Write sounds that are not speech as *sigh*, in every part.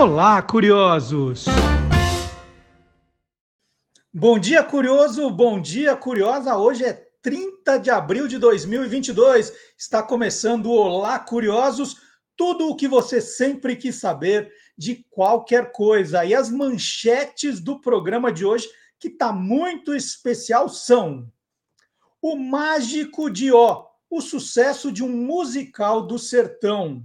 Olá, curiosos! Bom dia, curioso! Bom dia, curiosa! Hoje é 30 de abril de 2022. Está começando o Olá, curiosos! Tudo o que você sempre quis saber de qualquer coisa. E as manchetes do programa de hoje, que está muito especial, são: O Mágico de Ó, o sucesso de um musical do sertão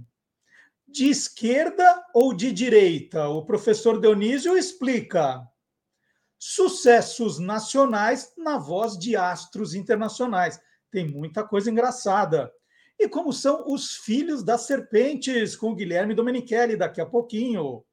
de esquerda ou de direita? O professor Dionísio explica. Sucessos nacionais na voz de astros internacionais. Tem muita coisa engraçada. E como são os filhos das serpentes, com Guilherme Domenichelli daqui a pouquinho.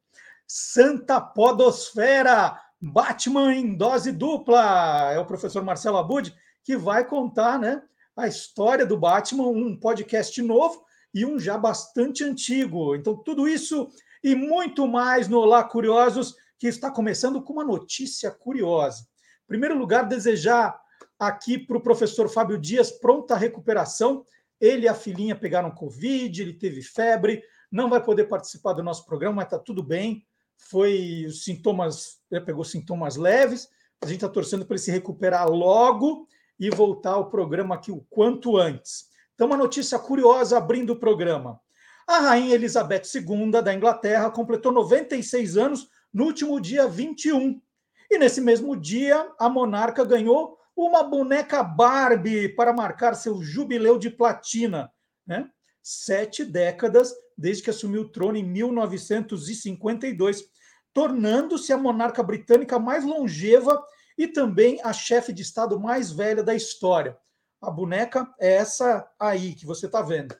Santa Podosfera, Batman em dose dupla. É o professor Marcelo Abud que vai contar né, a história do Batman, um podcast novo e um já bastante antigo. Então, tudo isso e muito mais no Olá Curiosos, que está começando com uma notícia curiosa. Em primeiro lugar, desejar aqui para o professor Fábio Dias pronta recuperação. Ele e a filhinha pegaram Covid, ele teve febre, não vai poder participar do nosso programa, mas está tudo bem. Foi os sintomas, ele pegou sintomas leves. A gente está torcendo para ele se recuperar logo e voltar ao programa aqui o quanto antes. Então, uma notícia curiosa abrindo o programa. A rainha Elizabeth II da Inglaterra completou 96 anos no último dia 21. E nesse mesmo dia, a monarca ganhou uma boneca Barbie para marcar seu jubileu de platina. Né? Sete décadas desde que assumiu o trono em 1952, tornando-se a monarca britânica mais longeva e também a chefe de Estado mais velha da história. A boneca é essa aí que você está vendo.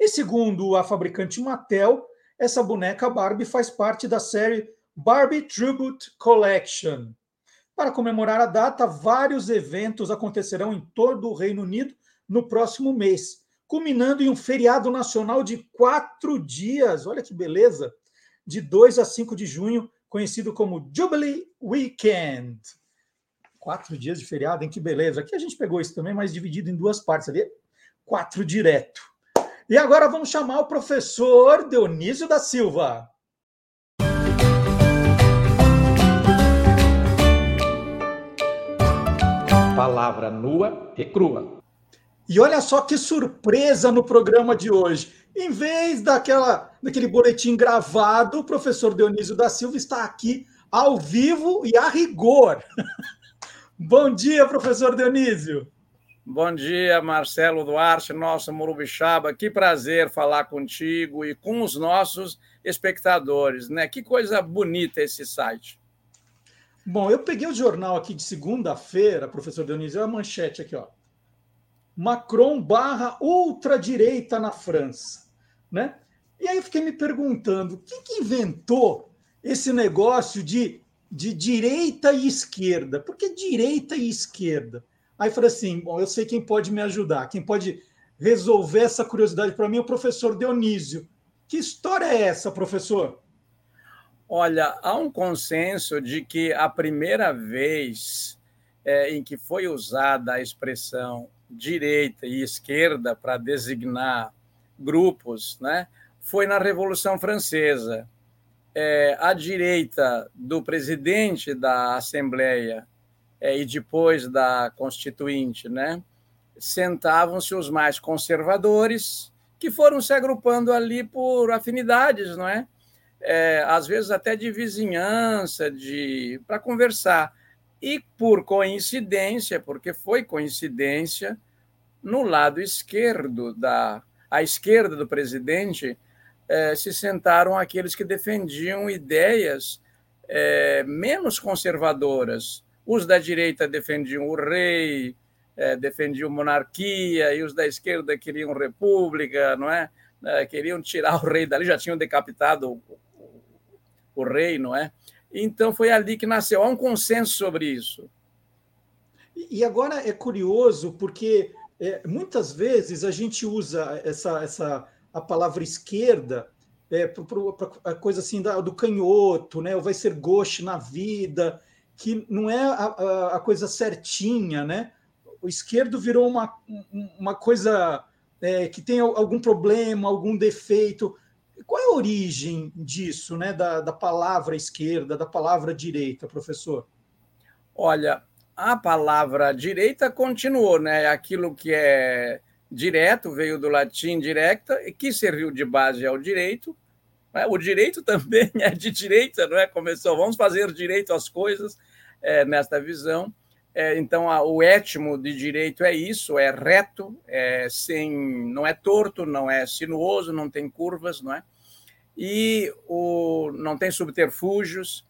E segundo a fabricante Mattel, essa boneca Barbie faz parte da série Barbie Tribute Collection. Para comemorar a data, vários eventos acontecerão em todo o Reino Unido no próximo mês, culminando em um feriado nacional de quatro dias. Olha que beleza! De 2 a 5 de junho, conhecido como Jubilee Weekend quatro dias de feriado, hein? Que beleza. Aqui a gente pegou isso também, mas dividido em duas partes ali. Quatro direto. E agora vamos chamar o professor Dionísio da Silva. Palavra nua e crua. E olha só que surpresa no programa de hoje. Em vez daquela, daquele boletim gravado, o professor Dionísio da Silva está aqui ao vivo e a rigor. *laughs* Bom dia, professor Dionísio. Bom dia, Marcelo Duarte, nosso Morubixaba. Que prazer falar contigo e com os nossos espectadores, né? Que coisa bonita esse site. Bom, eu peguei o jornal aqui de segunda-feira, professor Dionísio, a manchete aqui, ó. Macron barra ultradireita na França, né? E aí eu fiquei me perguntando, quem que inventou esse negócio de de direita e esquerda. Por que direita e esquerda? Aí falei assim: bom, eu sei quem pode me ajudar, quem pode resolver essa curiosidade para mim é o professor Dionísio. Que história é essa, professor? Olha, há um consenso de que a primeira vez é, em que foi usada a expressão direita e esquerda para designar grupos, né, foi na Revolução Francesa é, à direita do presidente da Assembleia é, e depois da Constituinte, né, sentavam-se os mais conservadores, que foram se agrupando ali por afinidades, não é? é às vezes até de vizinhança, de para conversar. E por coincidência, porque foi coincidência, no lado esquerdo da à esquerda do presidente é, se sentaram aqueles que defendiam ideias é, menos conservadoras. Os da direita defendiam o rei, é, defendiam monarquia, e os da esquerda queriam república, não é? queriam tirar o rei dali, já tinham decapitado o, o, o rei, não é? Então foi ali que nasceu. Há um consenso sobre isso. E agora é curioso porque é, muitas vezes a gente usa essa, essa a palavra esquerda é, para a coisa assim da, do canhoto, né? Ou vai ser gauche na vida, que não é a, a, a, coisa certinha, né? O esquerdo virou uma, uma coisa é, que tem algum problema, algum defeito. Qual é a origem disso, né? Da, da palavra esquerda, da palavra direita, professor? Olha, a palavra direita continuou, né? Aquilo que é direto veio do latim directa, e que serviu de base ao direito. Né? O direito *laughs* também é de direita, não é? Começou, vamos fazer direito às coisas é, nesta visão. É, então, a, o étimo de direito é isso, é reto, é sem, não é torto, não é sinuoso, não tem curvas, não é? E o, não tem subterfúgios.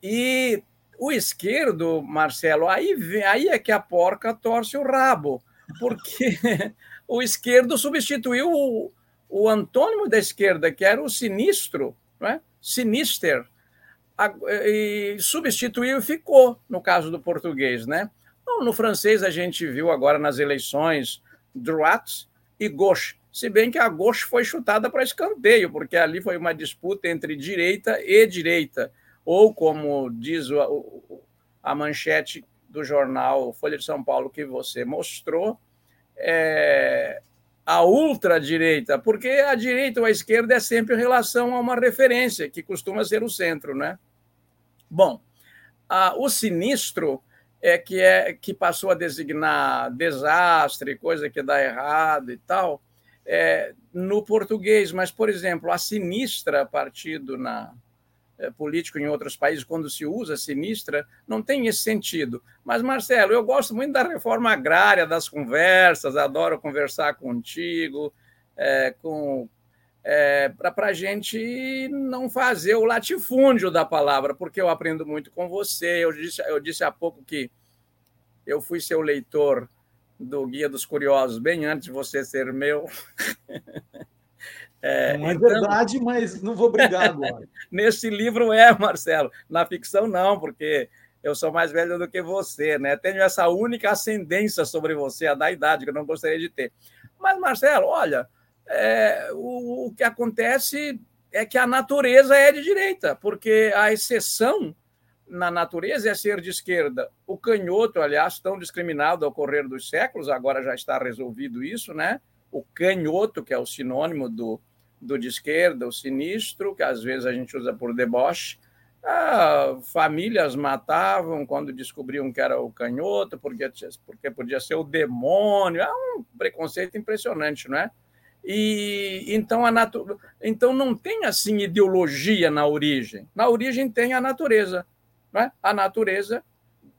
E o esquerdo, Marcelo, aí, aí é que a porca torce o rabo, porque *laughs* o esquerdo substituiu o, o antônimo da esquerda, que era o sinistro, não é? sinister, e substituiu e ficou, no caso do português. Né? no francês, a gente viu agora nas eleições droite e gauche, se bem que a gauche foi chutada para escanteio, porque ali foi uma disputa entre direita e direita, ou como diz a manchete do jornal Folha de São Paulo que você mostrou, é, a ultradireita, porque a direita ou a esquerda é sempre em relação a uma referência, que costuma ser o centro, né? Bom, a, o sinistro é que é que passou a designar desastre, coisa que dá errado e tal, é, no português, mas, por exemplo, a sinistra partido na, político em outros países, quando se usa sinistra, não tem esse sentido. Mas, Marcelo, eu gosto muito da reforma agrária, das conversas, adoro conversar contigo, é, com, é, para a gente não fazer o latifúndio da palavra, porque eu aprendo muito com você. Eu disse, eu disse há pouco que eu fui seu leitor do Guia dos Curiosos bem antes de você ser meu. *laughs* É, não é então, verdade, mas não vou brigar *laughs* agora. nesse livro é, Marcelo. Na ficção, não, porque eu sou mais velho do que você, né? Tenho essa única ascendência sobre você, a da idade, que eu não gostaria de ter. Mas, Marcelo, olha, é, o, o que acontece é que a natureza é de direita, porque a exceção na natureza é ser de esquerda. O canhoto, aliás, tão discriminado ao correr dos séculos, agora já está resolvido isso, né? O canhoto, que é o sinônimo do, do de esquerda, o sinistro, que às vezes a gente usa por deboche. Ah, famílias matavam quando descobriam que era o canhoto, porque, porque podia ser o demônio. É um preconceito impressionante, não é? E então a natu... então não tem assim ideologia na origem. Na origem tem a natureza, não é? A natureza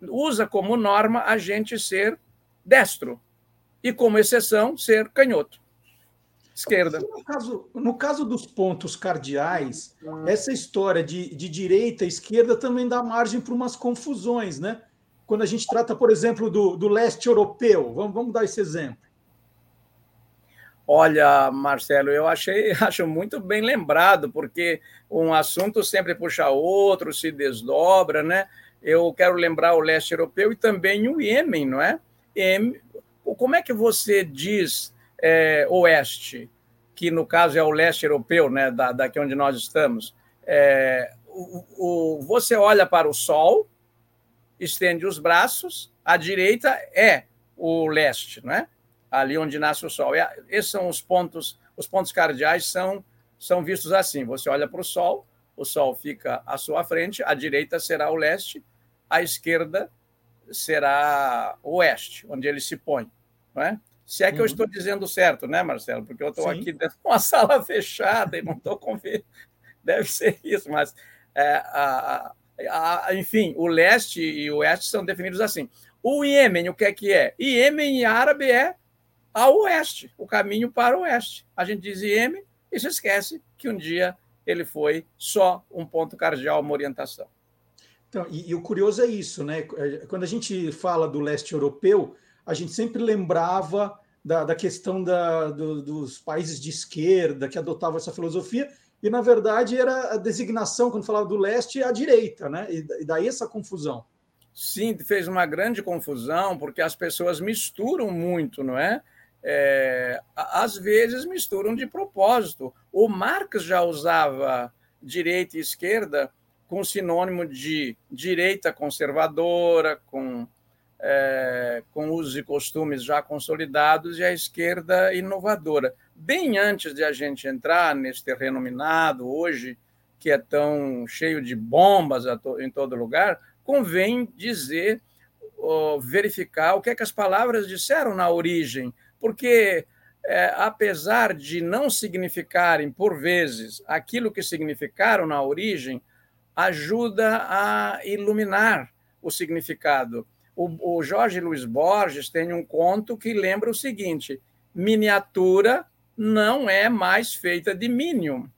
usa como norma a gente ser destro e como exceção ser canhoto esquerda. No caso, no caso dos pontos cardeais, essa história de, de direita e esquerda também dá margem para umas confusões, né? Quando a gente trata, por exemplo, do, do leste europeu, vamos, vamos dar esse exemplo. Olha, Marcelo, eu achei, *laughs* acho muito bem lembrado, porque um assunto sempre puxa outro, se desdobra, né? Eu quero lembrar o leste europeu e também o Iêmen, não é? Como é que você diz é, oeste, que no caso é o leste europeu, né, da, daqui onde nós estamos, é, o, o, você olha para o sol, estende os braços, à direita é o leste, né? ali onde nasce o sol. É, esses são os pontos, os pontos cardeais são, são vistos assim. Você olha para o sol, o sol fica à sua frente, à direita será o leste, à esquerda será o oeste, onde ele se põe. Não é? Se é que uhum. eu estou dizendo certo, né, Marcelo? Porque eu estou aqui dentro de uma *laughs* sala fechada e não estou confiando. *laughs* Deve ser isso, mas, é, a, a, a, enfim, o leste e o oeste são definidos assim. O Iêmen, o que é que é? Iêmen em árabe é ao oeste, o caminho para o oeste. A gente diz Iêmen e se esquece que um dia ele foi só um ponto cardeal, uma orientação. Então, e, e o curioso é isso, né? Quando a gente fala do leste europeu, a gente sempre lembrava da, da questão da, do, dos países de esquerda que adotavam essa filosofia, e na verdade era a designação, quando falava do leste, a direita, né? E, daí essa confusão. Sim, fez uma grande confusão, porque as pessoas misturam muito, não é? é às vezes misturam de propósito. O Marx já usava direita e esquerda com sinônimo de direita conservadora, com é, com usos e costumes já consolidados, e a esquerda inovadora. Bem antes de a gente entrar nesse terreno minado, hoje, que é tão cheio de bombas em todo lugar, convém dizer, verificar o que é que as palavras disseram na origem, porque é, apesar de não significarem, por vezes, aquilo que significaram na origem, ajuda a iluminar o significado. O, o Jorge Luiz Borges tem um conto que lembra o seguinte: miniatura não é mais feita de minium,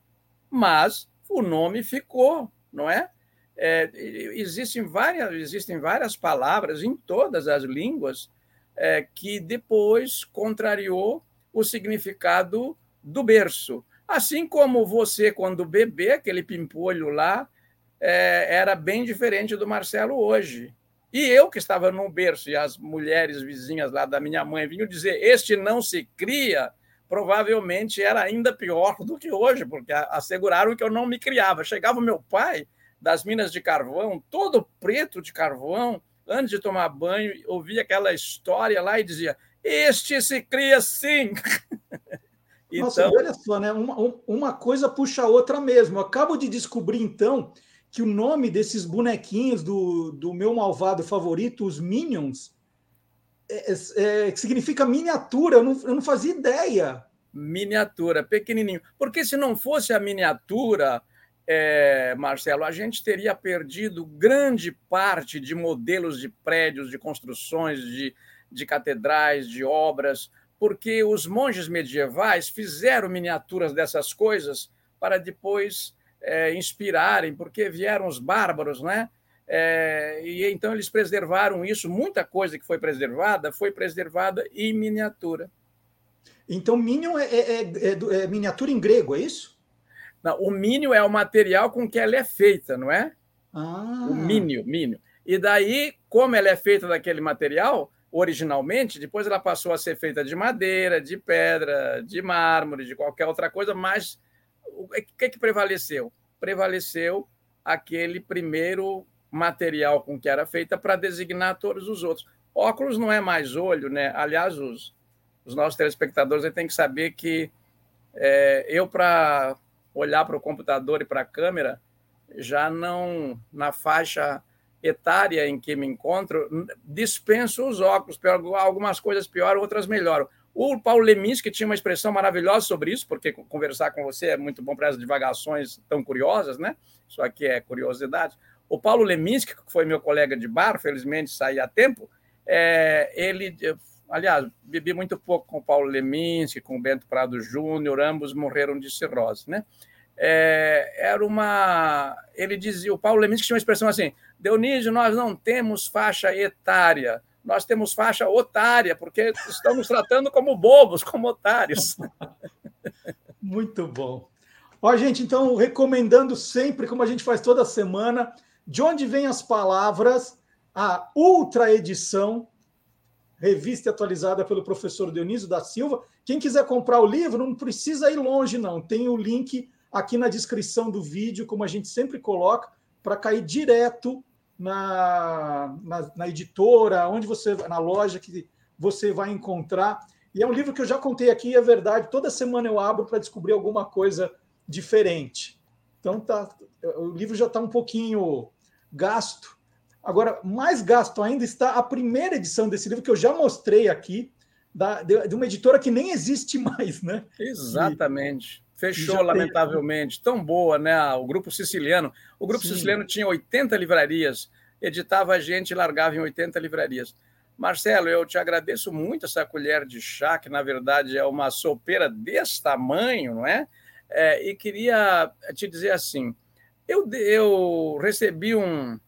mas o nome ficou, não é? é existem, várias, existem várias palavras em todas as línguas é, que depois contrariou o significado do berço. Assim como você, quando bebê, aquele pimpolho lá, é, era bem diferente do Marcelo hoje. E eu, que estava no berço, e as mulheres vizinhas lá da minha mãe vinham dizer: Este não se cria, provavelmente era ainda pior *laughs* do que hoje, porque asseguraram que eu não me criava. Chegava o meu pai das minas de carvão, todo preto de carvão, antes de tomar banho, ouvia aquela história lá e dizia: Este se cria sim. *laughs* então... Nossa, olha só, né? Uma, uma coisa puxa a outra mesmo. Eu acabo de descobrir, então, que o nome desses bonequinhos do, do meu malvado favorito, os Minions, é, é, é, significa miniatura. Eu não, eu não fazia ideia. Miniatura, pequenininho. Porque se não fosse a miniatura, é, Marcelo, a gente teria perdido grande parte de modelos de prédios, de construções, de, de catedrais, de obras, porque os monges medievais fizeram miniaturas dessas coisas para depois é, inspirarem, porque vieram os bárbaros, né? É, e então eles preservaram isso. Muita coisa que foi preservada foi preservada em miniatura. Então, minion é, é, é, é miniatura em grego, é isso? Não, o mínio é o material com que ela é feita, não é? Ah. O mínio, mínio. E daí, como ela é feita daquele material, originalmente, depois ela passou a ser feita de madeira, de pedra, de mármore, de qualquer outra coisa, mas o que, que prevaleceu? Prevaleceu aquele primeiro material com que era feita para designar todos os outros. Óculos não é mais olho, né? Aliás, os, os nossos telespectadores têm que saber que é, eu, para olhar para o computador e para a câmera, já não, na faixa etária em que me encontro, dispenso os óculos. Algumas coisas pioram, outras melhoram. O Paulo Leminski tinha uma expressão maravilhosa sobre isso, porque conversar com você é muito bom para as divagações tão curiosas, né? Isso aqui é curiosidade. O Paulo Leminski, que foi meu colega de bar, felizmente saí a tempo, é, ele, aliás, bebi muito pouco com o Paulo Leminski, com o Bento Prado Júnior, ambos morreram de cirrose, né? É, era uma. Ele dizia, o Paulo Leminski tinha uma expressão assim: Dionísio, nós não temos faixa etária, nós temos faixa otária, porque estão nos tratando como bobos, como otários. *laughs* Muito bom. Ó, gente, então, recomendando sempre, como a gente faz toda semana, de onde vêm as palavras, a ultra edição, revista atualizada pelo professor Dionísio da Silva. Quem quiser comprar o livro, não precisa ir longe, não. Tem o link aqui na descrição do vídeo, como a gente sempre coloca, para cair direto na, na, na, editora, onde você na loja que você vai encontrar. E é um livro que eu já contei aqui, é verdade. Toda semana eu abro para descobrir alguma coisa diferente. Então tá, o livro já está um pouquinho gasto. Agora, mais gasto ainda está a primeira edição desse livro que eu já mostrei aqui, da, de, de uma editora que nem existe *laughs* mais, né? Exatamente. E, Fechou, lamentavelmente. Tem... Tão boa, né? O Grupo Siciliano. O Grupo Sim. Siciliano tinha 80 livrarias, editava a gente e largava em 80 livrarias. Marcelo, eu te agradeço muito essa colher de chá, que na verdade é uma sopeira desse tamanho, não é? é e queria te dizer assim: eu, eu recebi um,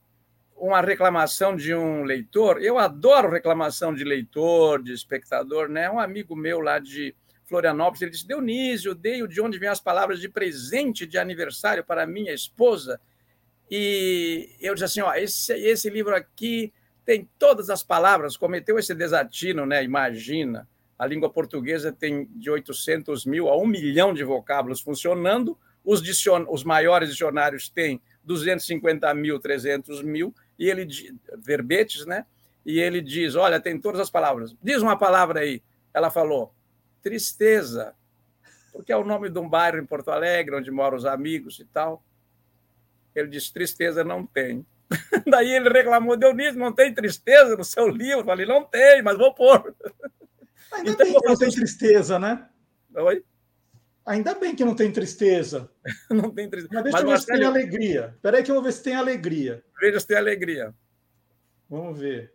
uma reclamação de um leitor, eu adoro reclamação de leitor, de espectador, né? Um amigo meu lá de Florianópolis, ele disse: Dionísio, dei de onde vêm as palavras de presente de aniversário para minha esposa. E eu disse assim: ó, esse, esse livro aqui tem todas as palavras, cometeu esse desatino, né? Imagina, a língua portuguesa tem de 800 mil a 1 milhão de vocábulos funcionando, os, dicion... os maiores dicionários têm 250 mil, 300 mil, e ele verbetes, né? e ele diz: Olha, tem todas as palavras. Diz uma palavra aí. Ela falou: tristeza, porque é o nome de um bairro em Porto Alegre, onde moram os amigos e tal. Ele disse: tristeza não tem. *laughs* Daí ele reclamou: Dionísio, não tem tristeza no seu livro? Eu falei: não tem, mas vou pôr. Ainda então, bem que não tem tristeza, né? Oi? Ainda bem que não tem tristeza. *laughs* não tem tristeza. Mas deixa mas eu ver Marcelo... se tem alegria. Espera aí que eu vou ver se tem alegria. Veja se tem alegria. Vamos ver.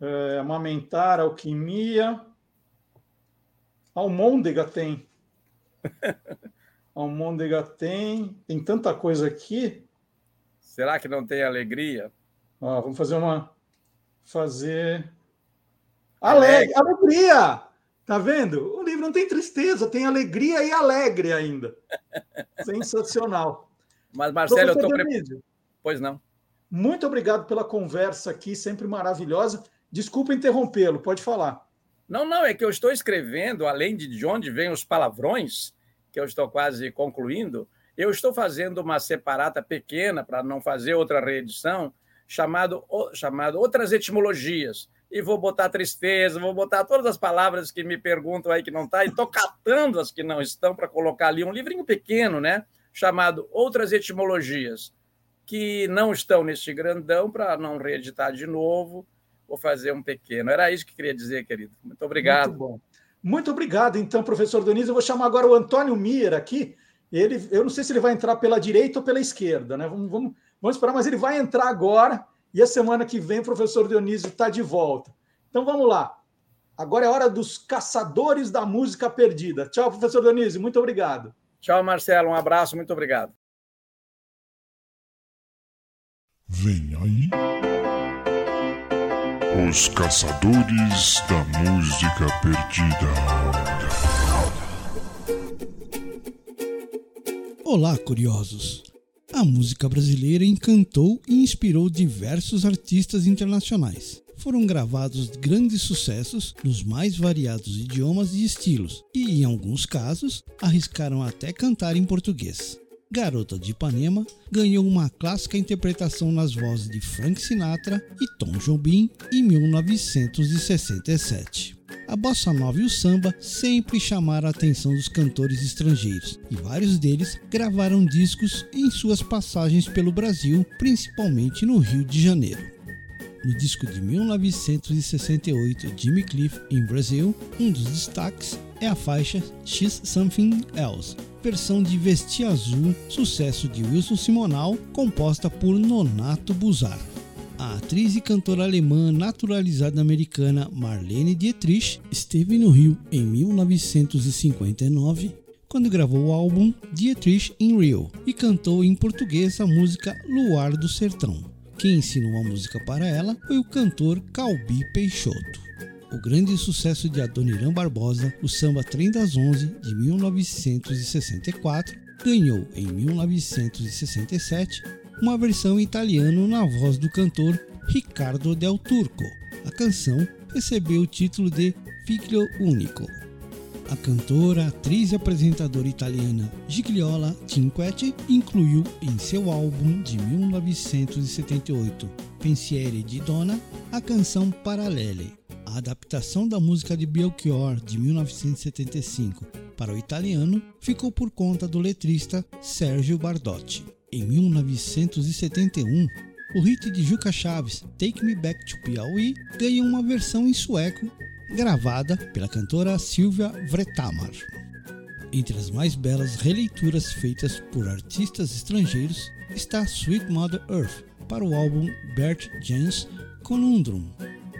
É, amamentar, alquimia. Almôndega tem. Almôndega tem. Tem tanta coisa aqui. Será que não tem alegria? Ó, vamos fazer uma. Fazer. Alegre. Alegria! Tá vendo? O livro não tem tristeza, tem alegria e alegre ainda. *laughs* Sensacional. Mas, Marcelo, Professor eu estou. Pre... Pois não. Muito obrigado pela conversa aqui, sempre maravilhosa. Desculpa interrompê-lo, pode falar. Não, não, é que eu estou escrevendo, além de onde vêm os palavrões, que eu estou quase concluindo, eu estou fazendo uma separata pequena para não fazer outra reedição, chamado, chamado Outras Etimologias. E vou botar tristeza, vou botar todas as palavras que me perguntam aí que não está, e estou catando as que não estão para colocar ali. Um livrinho pequeno, né? Chamado Outras Etimologias, que não estão neste grandão para não reeditar de novo vou fazer um pequeno. Era isso que queria dizer, querido. Muito obrigado. Muito bom. Muito obrigado, então, professor Doniz. Eu vou chamar agora o Antônio Mir aqui. Ele, eu não sei se ele vai entrar pela direita ou pela esquerda, né? Vamos, vamos, vamos esperar, mas ele vai entrar agora e a semana que vem o professor Dionísio está de volta. Então vamos lá. Agora é hora dos caçadores da música perdida. Tchau, professor Dionísio. Muito obrigado. Tchau, Marcelo. Um abraço. Muito obrigado. Vem aí. Os Caçadores da Música Perdida. Olá, curiosos! A música brasileira encantou e inspirou diversos artistas internacionais. Foram gravados grandes sucessos nos mais variados idiomas e estilos, e em alguns casos arriscaram até cantar em português. Garota de Ipanema ganhou uma clássica interpretação nas vozes de Frank Sinatra e Tom Jobim em 1967. A bossa nova e o samba sempre chamaram a atenção dos cantores estrangeiros e vários deles gravaram discos em suas passagens pelo Brasil, principalmente no Rio de Janeiro. No disco de 1968, Jimmy Cliff em Brasil, um dos destaques é a faixa She's Something Else, versão de Vestir Azul, sucesso de Wilson Simonal, composta por Nonato Buzar. A atriz e cantora alemã naturalizada americana Marlene Dietrich esteve no Rio em 1959, quando gravou o álbum Dietrich in Rio e cantou em português a música Luar do Sertão. Quem ensinou a música para ela foi o cantor Calbi Peixoto o grande sucesso de Adoniran Barbosa, o samba Trem das Onze, de 1964, ganhou em 1967 uma versão em italiano na voz do cantor Ricardo Del Turco. A canção recebeu o título de Figlio Unico. A cantora, atriz e apresentadora italiana Gigliola Cinquetti incluiu em seu álbum de 1978, Pensieri di Donna, a canção Parallele, a adaptação da música de Belchior de 1975 para o italiano ficou por conta do letrista Sergio Bardotti. Em 1971, o hit de Juca Chaves, Take Me Back to Piauí, ganhou uma versão em sueco gravada pela cantora Silvia Vretamar. Entre as mais belas releituras feitas por artistas estrangeiros está Sweet Mother Earth para o álbum Bert Jens Conundrum,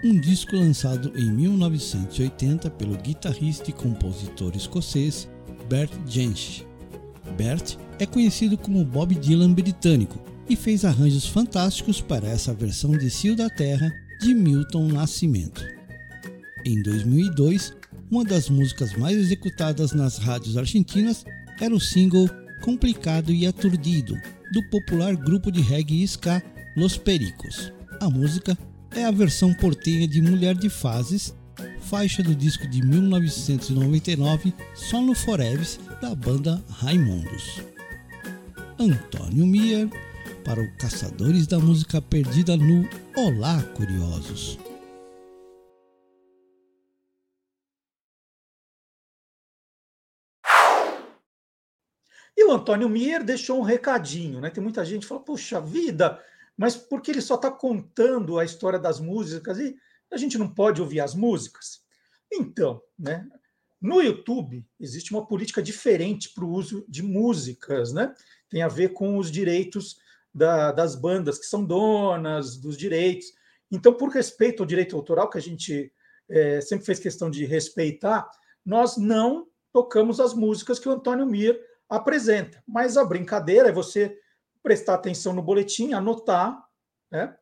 um disco lançado em 1980 pelo guitarrista e compositor escocês Bert Jansch. Bert é conhecido como Bob Dylan britânico e fez arranjos fantásticos para essa versão de Cio da Terra de Milton Nascimento. Em 2002, uma das músicas mais executadas nas rádios argentinas era o single Complicado e Aturdido, do popular grupo de reggae e ska Los Pericos. A música é a versão portenha de Mulher de Fases, faixa do disco de 1999 Só no Forever da banda Raimundos. Antônio Mier para o Caçadores da Música Perdida no Olá Curiosos. E o Antônio Mier deixou um recadinho, né? Tem muita gente que fala, puxa vida, mas por que ele só está contando a história das músicas e a gente não pode ouvir as músicas? Então, né? No YouTube existe uma política diferente para o uso de músicas, né? Tem a ver com os direitos da, das bandas que são donas dos direitos. Então, por respeito ao direito autoral, que a gente é, sempre fez questão de respeitar, nós não tocamos as músicas que o Antônio Mir apresenta. Mas a brincadeira é você prestar atenção no boletim, anotar, né?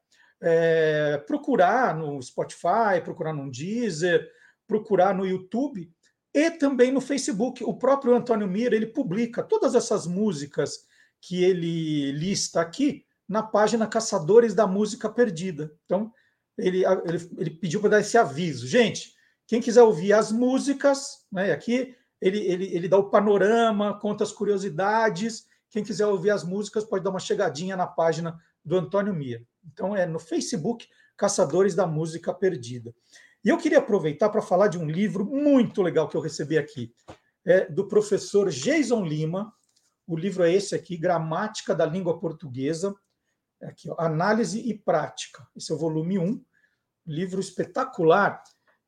É, procurar no Spotify, procurar no Deezer, procurar no YouTube e também no Facebook. O próprio Antônio Mir ele publica todas essas músicas que ele lista aqui na página Caçadores da Música Perdida. Então, ele, ele, ele pediu para dar esse aviso. Gente, quem quiser ouvir as músicas, né, aqui ele, ele, ele dá o panorama, conta as curiosidades. Quem quiser ouvir as músicas pode dar uma chegadinha na página do Antônio Mia. Então é no Facebook Caçadores da Música Perdida. E eu queria aproveitar para falar de um livro muito legal que eu recebi aqui, é do professor Jason Lima. O livro é esse aqui, Gramática da Língua Portuguesa, aqui, ó, Análise e Prática. Esse é o volume 1, livro espetacular.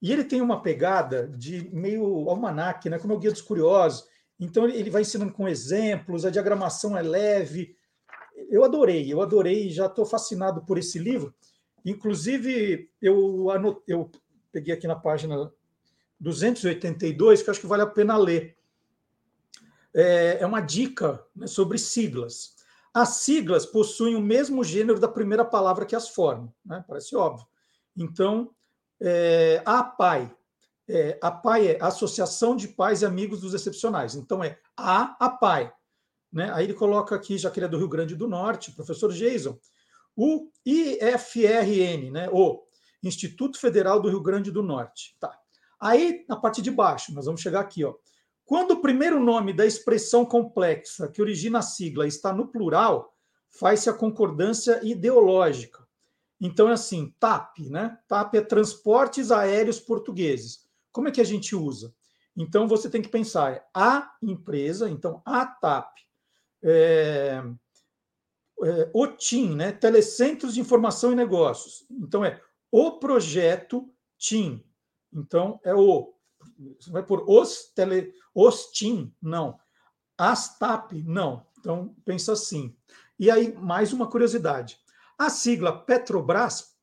E ele tem uma pegada de meio almanac, né, como é o Guia dos Curiosos. Então ele vai ensinando com exemplos, a diagramação é leve. Eu adorei, eu adorei, já estou fascinado por esse livro. Inclusive, eu, anot... eu peguei aqui na página 282, que acho que vale a pena ler. É, é uma dica né, sobre siglas. As siglas possuem o mesmo gênero da primeira palavra que as formam, né? parece óbvio. Então, é, a PAI. É, a PAI é Associação de Pais e Amigos dos Excepcionais. Então é a APAI. Né? Aí ele coloca aqui, já que ele é do Rio Grande do Norte, professor Jason, o IFRN, né? o Instituto Federal do Rio Grande do Norte. Tá. Aí, na parte de baixo, nós vamos chegar aqui. Ó. Quando o primeiro nome da expressão complexa que origina a sigla está no plural, faz-se a concordância ideológica. Então, é assim, TAP, né? TAP é Transportes Aéreos Portugueses. Como é que a gente usa? Então, você tem que pensar, é a empresa, então, a TAP, é, é, o TIM, né? Telecentros de Informação e Negócios. Então, é o projeto TIM. Então, é o. Você vai por os, tele, os TIM? Não. As TAP? Não. Então, pensa assim. E aí, mais uma curiosidade. A sigla Petrobras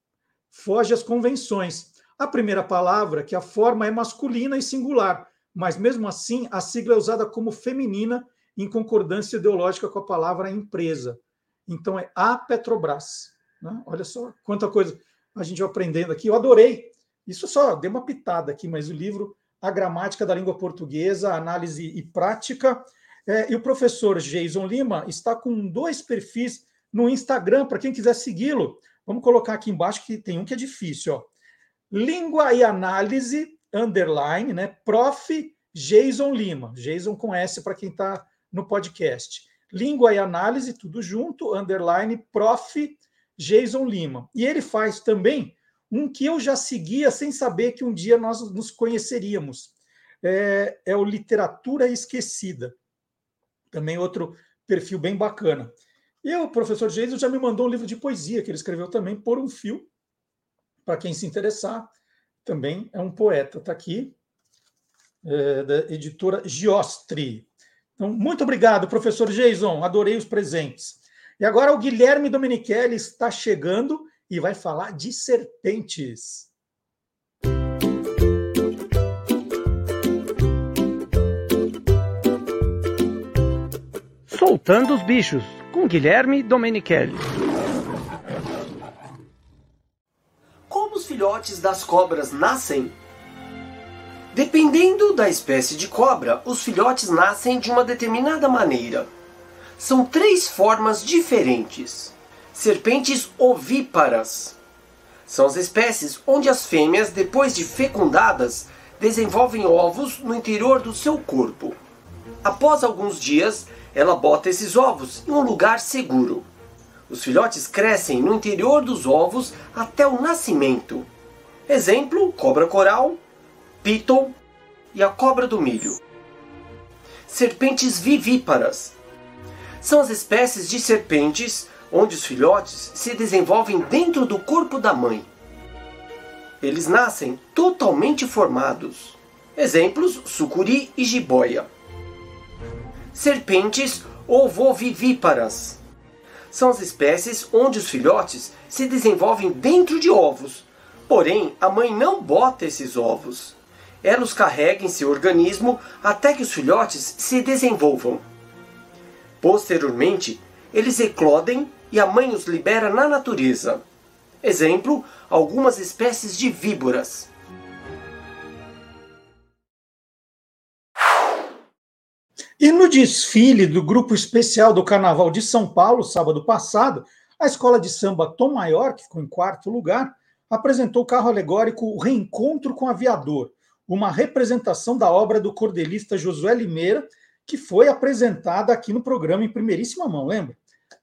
foge às convenções. A primeira palavra, que a forma é masculina e singular, mas mesmo assim a sigla é usada como feminina em concordância ideológica com a palavra empresa. Então é a Petrobras. Né? Olha só quanta coisa a gente vai aprendendo aqui. Eu adorei. Isso só deu uma pitada aqui, mas o livro A Gramática da Língua Portuguesa, Análise e Prática. É, e o professor Jason Lima está com dois perfis no Instagram, para quem quiser segui-lo. Vamos colocar aqui embaixo que tem um que é difícil, ó. Língua e análise, underline, né? Prof. Jason Lima. Jason com S para quem está no podcast. Língua e análise, tudo junto, underline, prof. Jason Lima. E ele faz também um que eu já seguia sem saber que um dia nós nos conheceríamos. É, é o Literatura Esquecida. Também outro perfil bem bacana. E o professor Jason já me mandou um livro de poesia que ele escreveu também, Por um Fio, para quem se interessar. Também é um poeta, está aqui, é, da editora Giostre. Então, muito obrigado, professor Jason, adorei os presentes. E agora o Guilherme Domenichelli está chegando e vai falar de serpentes. Soltando os bichos com Guilherme Domenichelli. Como os filhotes das cobras nascem? Dependendo da espécie de cobra, os filhotes nascem de uma determinada maneira. São três formas diferentes. Serpentes ovíparas são as espécies onde as fêmeas, depois de fecundadas, desenvolvem ovos no interior do seu corpo. Após alguns dias, ela bota esses ovos em um lugar seguro. Os filhotes crescem no interior dos ovos até o nascimento. Exemplo: cobra coral, beetle e a cobra do milho. Serpentes vivíparas são as espécies de serpentes onde os filhotes se desenvolvem dentro do corpo da mãe. Eles nascem totalmente formados. Exemplos: sucuri e jiboia. Serpentes ovovivíparas são as espécies onde os filhotes se desenvolvem dentro de ovos, porém a mãe não bota esses ovos. Ela os carrega em seu organismo até que os filhotes se desenvolvam. Posteriormente, eles eclodem e a mãe os libera na natureza. Exemplo, algumas espécies de víboras. E no desfile do grupo especial do Carnaval de São Paulo, sábado passado, a escola de samba Tom Maior, que ficou em quarto lugar, apresentou o carro alegórico Reencontro com Aviador, uma representação da obra do cordelista Josué Limeira, que foi apresentada aqui no programa em primeiríssima mão, lembra?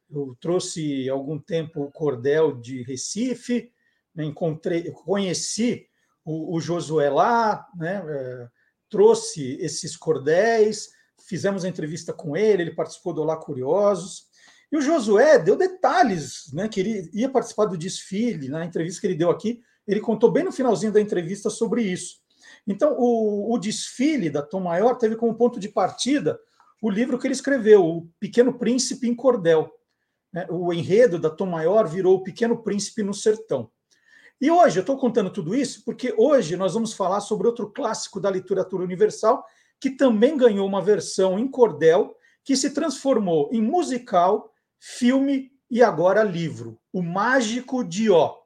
Eu trouxe algum tempo o cordel de Recife, né, encontrei, conheci o, o, Josué lá, né, é, trouxe esses cordéis, fizemos a entrevista com ele, ele participou do Olá Curiosos. E o Josué deu detalhes, né, que ele ia participar do desfile, na entrevista que ele deu aqui, ele contou bem no finalzinho da entrevista sobre isso. Então, o, o desfile da Tom Maior teve como ponto de partida o livro que ele escreveu, O Pequeno Príncipe em Cordel. Né? O enredo da Tom Maior virou O Pequeno Príncipe no Sertão. E hoje, eu estou contando tudo isso porque hoje nós vamos falar sobre outro clássico da literatura universal que também ganhou uma versão em cordel que se transformou em musical, filme e agora livro, O Mágico de Ó.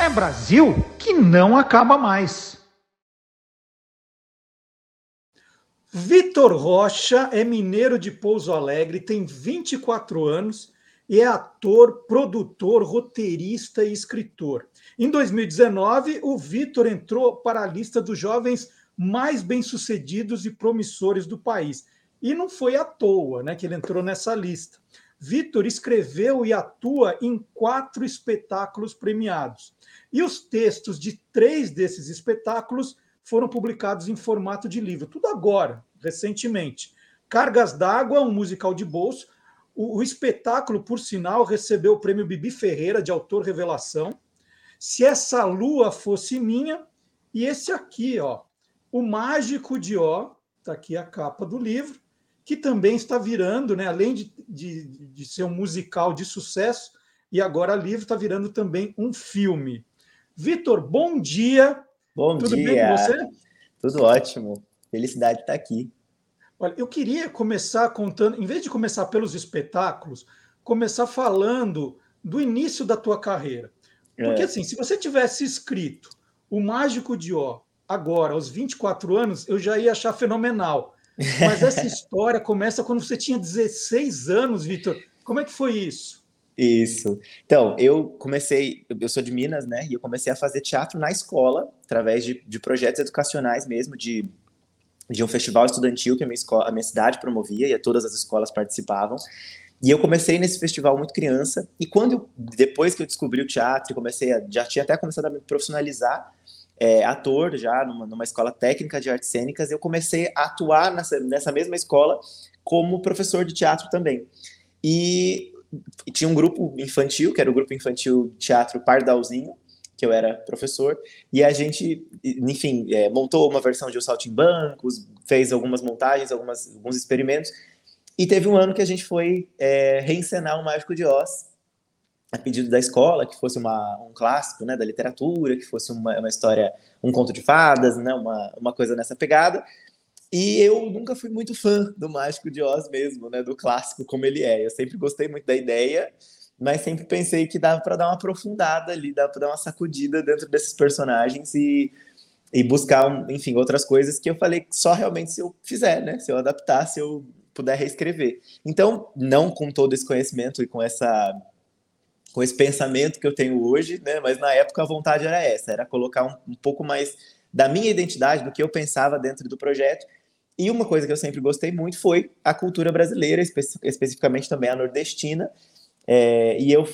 É Brasil que não acaba mais. Vitor Rocha é mineiro de Pouso Alegre, tem 24 anos é ator, produtor, roteirista e escritor. Em 2019, o Vitor entrou para a lista dos jovens mais bem-sucedidos e promissores do país. E não foi à toa né, que ele entrou nessa lista. Vitor escreveu e atua em quatro espetáculos premiados. E os textos de três desses espetáculos foram publicados em formato de livro. Tudo agora, recentemente. Cargas d'Água, um musical de bolso, o, o, espetáculo, por sinal, recebeu o prêmio Bibi Ferreira de autor revelação. Se essa lua fosse minha, e esse aqui, ó, o Mágico de Ó, está aqui a capa do livro, que também está virando, né, além de, de, de ser um musical de sucesso, e agora livro está virando também um filme. Vitor, bom dia. Bom Tudo dia. bem com você? Tudo ótimo. Felicidade de estar aqui. Olha, eu queria começar contando, em vez de começar pelos espetáculos, começar falando do início da tua carreira. Porque, é. assim, se você tivesse escrito O Mágico de Ó agora, aos 24 anos, eu já ia achar fenomenal. *laughs* Mas essa história começa quando você tinha 16 anos, Vitor. Como é que foi isso? Isso. Então, eu comecei, eu sou de Minas, né? E eu comecei a fazer teatro na escola, através de, de projetos educacionais mesmo, de de um festival estudantil que a minha, escola, a minha cidade promovia e todas as escolas participavam. E eu comecei nesse festival muito criança. E quando eu, depois que eu descobri o teatro, comecei a, já tinha até começado a me profissionalizar, é, ator já numa, numa escola técnica de artes cênicas, eu comecei a atuar nessa, nessa mesma escola como professor de teatro também. E, e tinha um grupo infantil, que era o grupo infantil Teatro Pardalzinho, que eu era professor, e a gente, enfim, é, montou uma versão de O Saltimbancos, fez algumas montagens, algumas, alguns experimentos, e teve um ano que a gente foi é, reencenar o Mágico de Oz, a pedido da escola, que fosse uma, um clássico né, da literatura, que fosse uma, uma história, um conto de fadas, né, uma, uma coisa nessa pegada, e eu nunca fui muito fã do Mágico de Oz mesmo, né, do clássico como ele é. Eu sempre gostei muito da ideia, mas sempre pensei que dava para dar uma aprofundada ali, dava para dar uma sacudida dentro desses personagens e, e buscar, enfim, outras coisas que eu falei só realmente se eu fizer, né? Se eu adaptar, se eu puder reescrever. Então, não com todo esse conhecimento e com essa com esse pensamento que eu tenho hoje, né? Mas na época a vontade era essa, era colocar um, um pouco mais da minha identidade, do que eu pensava dentro do projeto. E uma coisa que eu sempre gostei muito foi a cultura brasileira, espe especificamente também a nordestina. É, e eu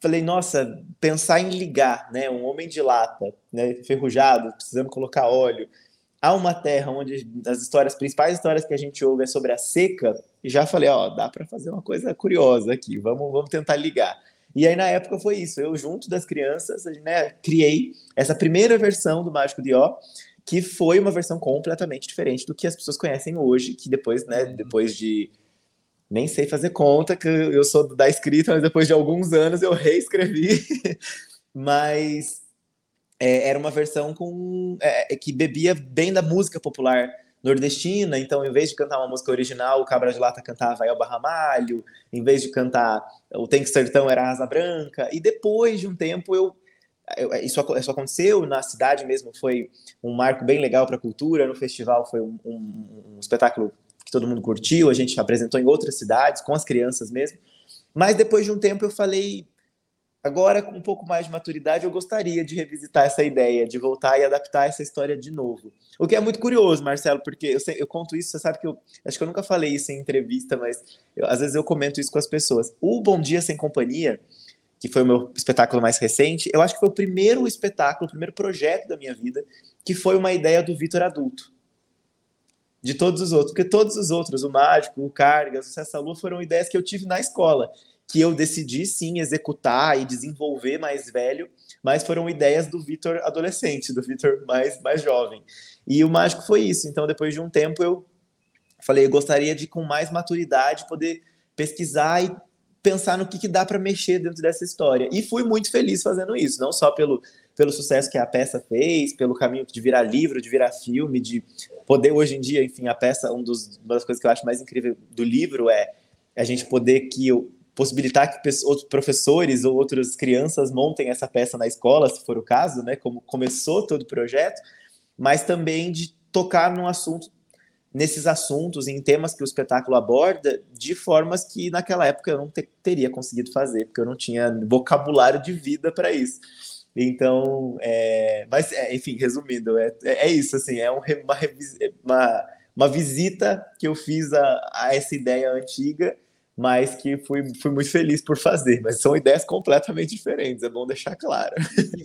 falei, nossa, pensar em ligar, né, um homem de lata, né, ferrujado, precisando colocar óleo, a uma terra onde as histórias, principais histórias que a gente ouve é sobre a seca, e já falei, ó, dá para fazer uma coisa curiosa aqui, vamos, vamos tentar ligar. E aí, na época, foi isso. Eu, junto das crianças, né, criei essa primeira versão do Mágico de Ó, que foi uma versão completamente diferente do que as pessoas conhecem hoje, que depois, né, uhum. depois de nem sei fazer conta, que eu sou da escrita, mas depois de alguns anos eu reescrevi. *laughs* mas é, era uma versão com é, que bebia bem da música popular nordestina, então em vez de cantar uma música original, o Cabra de Lata cantava Elba Ramalho, em vez de cantar o Tem que Sertão era Asa Branca, e depois de um tempo eu isso, isso aconteceu na cidade mesmo, foi um marco bem legal para a cultura, no festival foi um, um, um espetáculo todo mundo curtiu, a gente apresentou em outras cidades, com as crianças mesmo, mas depois de um tempo eu falei, agora com um pouco mais de maturidade, eu gostaria de revisitar essa ideia, de voltar e adaptar essa história de novo. O que é muito curioso, Marcelo, porque eu, sei, eu conto isso, você sabe que eu acho que eu nunca falei isso em entrevista, mas eu, às vezes eu comento isso com as pessoas. O Bom Dia Sem Companhia, que foi o meu espetáculo mais recente, eu acho que foi o primeiro espetáculo, o primeiro projeto da minha vida, que foi uma ideia do Vitor adulto. De todos os outros, porque todos os outros, o Mágico, o Carga, o Sucesso à Lua, foram ideias que eu tive na escola, que eu decidi sim executar e desenvolver mais velho, mas foram ideias do Vitor adolescente, do Vitor mais, mais jovem. E o mágico foi isso. Então, depois de um tempo, eu falei, eu gostaria de, com mais maturidade, poder pesquisar e pensar no que, que dá para mexer dentro dessa história. E fui muito feliz fazendo isso, não só pelo, pelo sucesso que a peça fez, pelo caminho de virar livro, de virar filme, de poder hoje em dia, enfim, a peça, um dos, uma das coisas que eu acho mais incrível do livro é a gente poder que possibilitar que outros professores ou outras crianças montem essa peça na escola, se for o caso, né, como começou todo o projeto, mas também de tocar num assunto, nesses assuntos, em temas que o espetáculo aborda, de formas que naquela época eu não te, teria conseguido fazer, porque eu não tinha vocabulário de vida para isso. Então, é, mas, é, enfim, resumindo, é, é isso, assim, é um, uma, uma, uma visita que eu fiz a, a essa ideia antiga, mas que fui, fui muito feliz por fazer. Mas são ideias completamente diferentes, é bom deixar claro.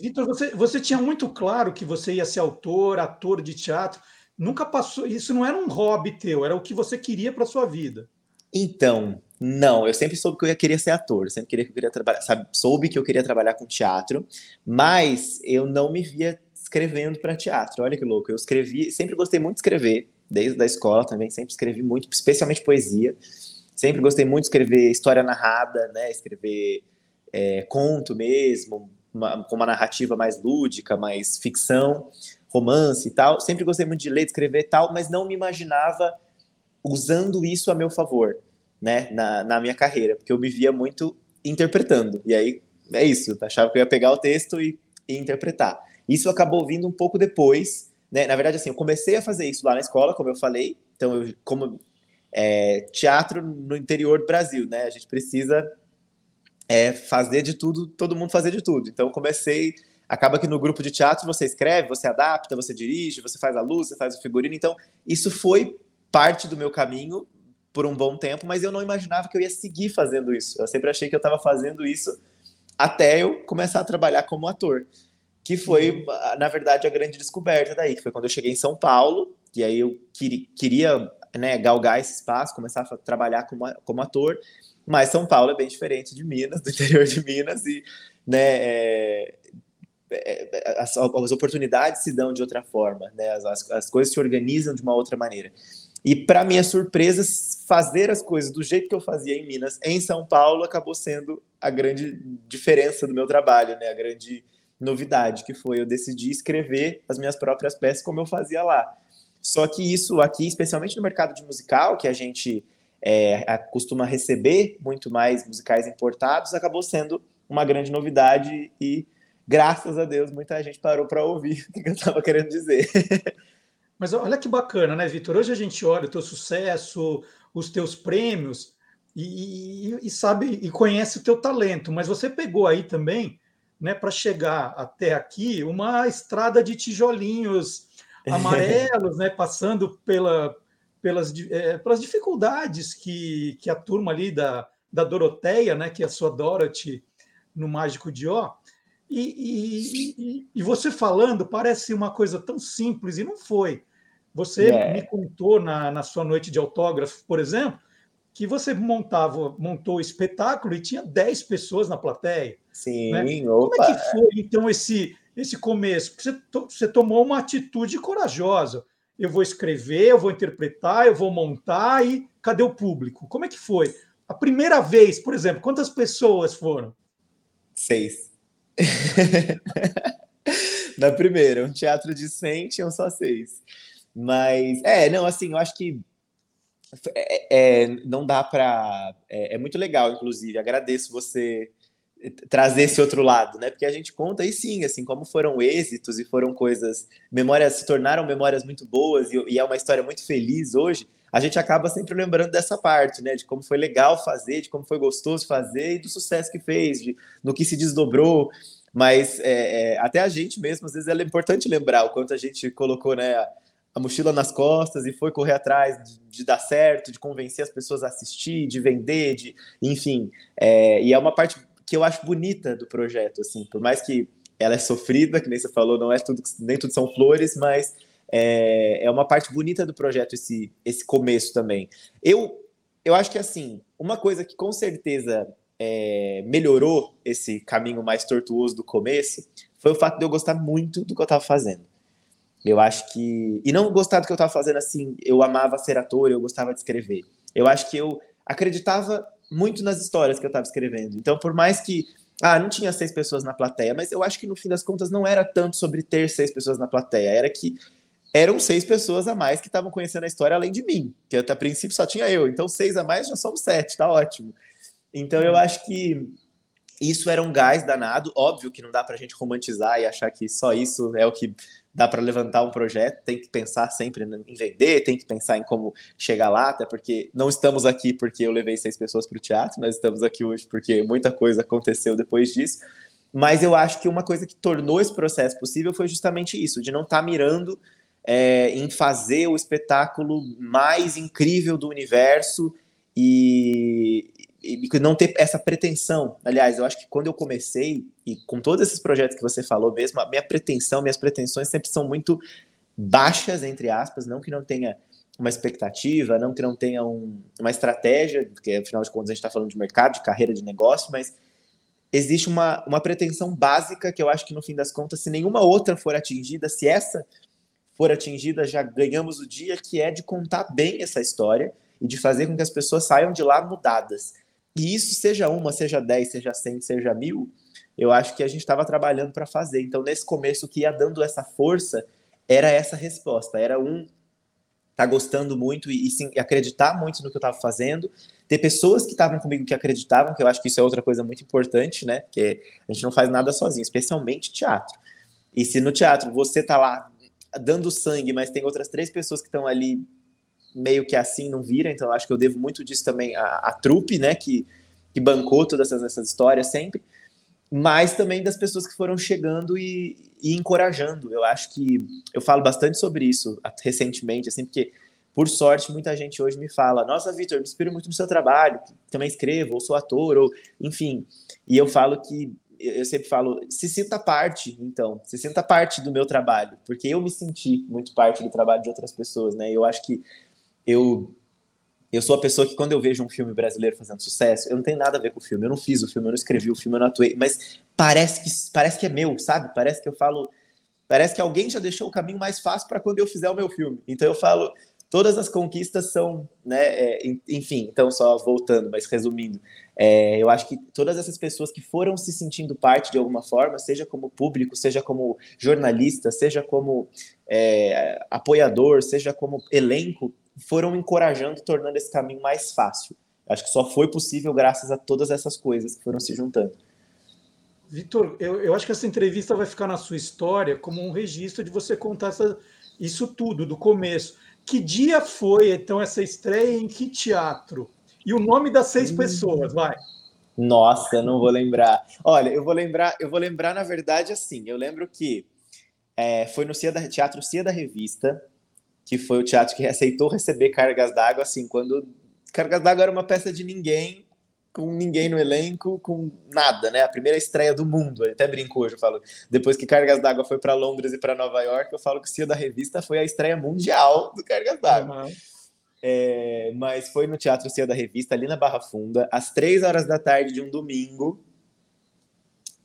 Vitor, você, você tinha muito claro que você ia ser autor, ator de teatro. Nunca passou. Isso não era um hobby teu, era o que você queria para sua vida. Então, não, eu sempre soube que eu queria ser ator, sempre queria que eu queria trabalhar, sabe, soube que eu queria trabalhar com teatro, mas eu não me via escrevendo para teatro. Olha que louco, eu escrevi, sempre gostei muito de escrever, desde a escola também, sempre escrevi muito, especialmente poesia. Sempre gostei muito de escrever história narrada, né? Escrever é, conto mesmo, uma, com uma narrativa mais lúdica, mais ficção, romance e tal. Sempre gostei muito de ler, de escrever e tal, mas não me imaginava usando isso a meu favor, né? Na, na minha carreira, porque eu me via muito interpretando. E aí é isso, achava que eu ia pegar o texto e, e interpretar. Isso acabou vindo um pouco depois, né? Na verdade, assim, eu comecei a fazer isso lá na escola, como eu falei. Então, eu, como é, teatro no interior do Brasil, né? A gente precisa é, fazer de tudo, todo mundo fazer de tudo. Então comecei, acaba que no grupo de teatro você escreve, você adapta, você dirige, você faz a luz, você faz o figurino. Então isso foi parte do meu caminho por um bom tempo, mas eu não imaginava que eu ia seguir fazendo isso. Eu sempre achei que eu estava fazendo isso até eu começar a trabalhar como ator, que foi, na verdade, a grande descoberta daí, que foi quando eu cheguei em São Paulo, e aí eu queria né, galgar esse espaço, começar a trabalhar como, como ator. Mas São Paulo é bem diferente de Minas, *laughs* do interior de Minas, e né, é, é, as, as, oportunidades se dão de outra forma, né, as, as coisas se organizam de uma outra maneira. E, para minha surpresa, fazer as coisas do jeito que eu fazia em Minas, em São Paulo, acabou sendo a grande diferença do meu trabalho, né, a grande novidade, que foi eu decidi escrever as minhas próprias peças como eu fazia lá. Só que isso aqui, especialmente no mercado de musical, que a gente é, costuma receber muito mais musicais importados, acabou sendo uma grande novidade e, graças a Deus, muita gente parou para ouvir *laughs* o que eu estava querendo dizer. *laughs* Mas olha que bacana, né, Vitor? Hoje a gente olha o teu sucesso, os teus prêmios e, e, e sabe e conhece o teu talento, mas você pegou aí também, né, para chegar até aqui, uma estrada de tijolinhos amarelos, né? Passando pela, pelas, é, pelas dificuldades que, que a turma ali da, da Doroteia, né? Que é a sua Dorothy no Mágico de Ó. E, e, e, e, você falando parece uma coisa tão simples, e não foi. Você é. me contou na, na sua noite de autógrafo, por exemplo, que você montava, montou o espetáculo e tinha 10 pessoas na plateia. Sim, né? Como é que foi, então, esse, esse começo? Você, to, você tomou uma atitude corajosa. Eu vou escrever, eu vou interpretar, eu vou montar e cadê o público? Como é que foi? A primeira vez, por exemplo, quantas pessoas foram? Seis. *laughs* Na primeira, um teatro de 100 tinham só seis. Mas, é, não, assim, eu acho que é, é, não dá para. É, é, muito legal, inclusive. Agradeço você trazer esse outro lado, né? Porque a gente conta e sim, assim, como foram êxitos e foram coisas, memórias se tornaram memórias muito boas e, e é uma história muito feliz hoje. A gente acaba sempre lembrando dessa parte, né? De como foi legal fazer, de como foi gostoso fazer e do sucesso que fez, de, no que se desdobrou. Mas é, é, até a gente mesmo, às vezes, é importante lembrar o quanto a gente colocou, né? Mochila nas costas e foi correr atrás de, de, dar certo, de convencer as pessoas a assistir, de vender, de, enfim. É, e é uma parte que eu acho bonita do projeto, assim, por mais que ela é sofrida, que nem você falou, não é tudo, nem tudo são flores, mas é, é uma parte bonita do projeto esse, esse começo também. Eu, eu acho que assim, uma coisa que com certeza é, melhorou esse caminho mais tortuoso do começo foi o fato de eu gostar muito do que eu estava fazendo. Eu acho que. E não gostar do que eu estava fazendo assim, eu amava ser ator, eu gostava de escrever. Eu acho que eu acreditava muito nas histórias que eu estava escrevendo. Então, por mais que. Ah, não tinha seis pessoas na plateia, mas eu acho que no fim das contas não era tanto sobre ter seis pessoas na plateia, era que eram seis pessoas a mais que estavam conhecendo a história além de mim, que até a princípio só tinha eu. Então, seis a mais já somos sete, tá ótimo. Então, eu acho que isso era um gás danado. Óbvio que não dá para a gente romantizar e achar que só isso é o que dá para levantar um projeto, tem que pensar sempre em vender, tem que pensar em como chegar lá, até porque não estamos aqui porque eu levei seis pessoas para o teatro, nós estamos aqui hoje porque muita coisa aconteceu depois disso. Mas eu acho que uma coisa que tornou esse processo possível foi justamente isso, de não estar tá mirando é, em fazer o espetáculo mais incrível do universo e, e não ter essa pretensão. Aliás, eu acho que quando eu comecei, e com todos esses projetos que você falou mesmo, a minha pretensão, minhas pretensões sempre são muito baixas, entre aspas, não que não tenha uma expectativa, não que não tenha um, uma estratégia, porque afinal de contas a gente está falando de mercado, de carreira, de negócio, mas existe uma, uma pretensão básica que eu acho que no fim das contas, se nenhuma outra for atingida, se essa for atingida, já ganhamos o dia, que é de contar bem essa história e de fazer com que as pessoas saiam de lá mudadas. E isso, seja uma, seja dez, seja cem, seja mil, eu acho que a gente estava trabalhando para fazer. Então, nesse começo, o que ia dando essa força era essa resposta. Era um tá gostando muito e, e sim, acreditar muito no que eu estava fazendo, ter pessoas que estavam comigo que acreditavam, que eu acho que isso é outra coisa muito importante, né? Que a gente não faz nada sozinho, especialmente teatro. E se no teatro você tá lá dando sangue, mas tem outras três pessoas que estão ali meio que assim não vira, então acho que eu devo muito disso também à, à trupe, né, que, que bancou todas essas, essas histórias sempre, mas também das pessoas que foram chegando e, e encorajando. Eu acho que eu falo bastante sobre isso recentemente, assim, porque por sorte muita gente hoje me fala: Nossa, Vitor, me inspiro muito no seu trabalho, também escrevo, ou sou ator, ou enfim. E eu falo que eu sempre falo, se sinta parte, então, se sinta parte do meu trabalho, porque eu me senti muito parte do trabalho de outras pessoas, né? Eu acho que eu eu sou a pessoa que quando eu vejo um filme brasileiro fazendo sucesso, eu não tenho nada a ver com o filme, eu não fiz o filme, eu não escrevi o filme, eu não atuei, mas parece que parece que é meu, sabe? Parece que eu falo, parece que alguém já deixou o caminho mais fácil para quando eu fizer o meu filme. Então eu falo, todas as conquistas são, né, é, enfim, então só voltando, mas resumindo, é, eu acho que todas essas pessoas que foram se sentindo parte de alguma forma, seja como público, seja como jornalista, seja como é, apoiador, seja como elenco, foram encorajando, tornando esse caminho mais fácil. Acho que só foi possível graças a todas essas coisas que foram se juntando. Vitor, eu, eu acho que essa entrevista vai ficar na sua história como um registro de você contar essa, isso tudo, do começo. Que dia foi, então, essa estreia em que teatro? E o nome das seis hum. pessoas, vai. Nossa, não vou lembrar. Olha, eu vou lembrar, eu vou lembrar, na verdade, assim, eu lembro que é, foi no Cia da, Teatro Cia da Revista, que foi o teatro que aceitou receber Cargas d'Água, assim, quando Cargas d'Água era uma peça de ninguém, com ninguém no elenco, com nada, né? A primeira estreia do mundo. Ele até brincou hoje, eu falo. Depois que Cargas d'Água foi para Londres e para Nova York, eu falo que o Cia da Revista foi a estreia mundial do Cargas d'Água. Uhum. É, mas foi no Teatro Cia da Revista, ali na Barra Funda, às três horas da tarde de um domingo.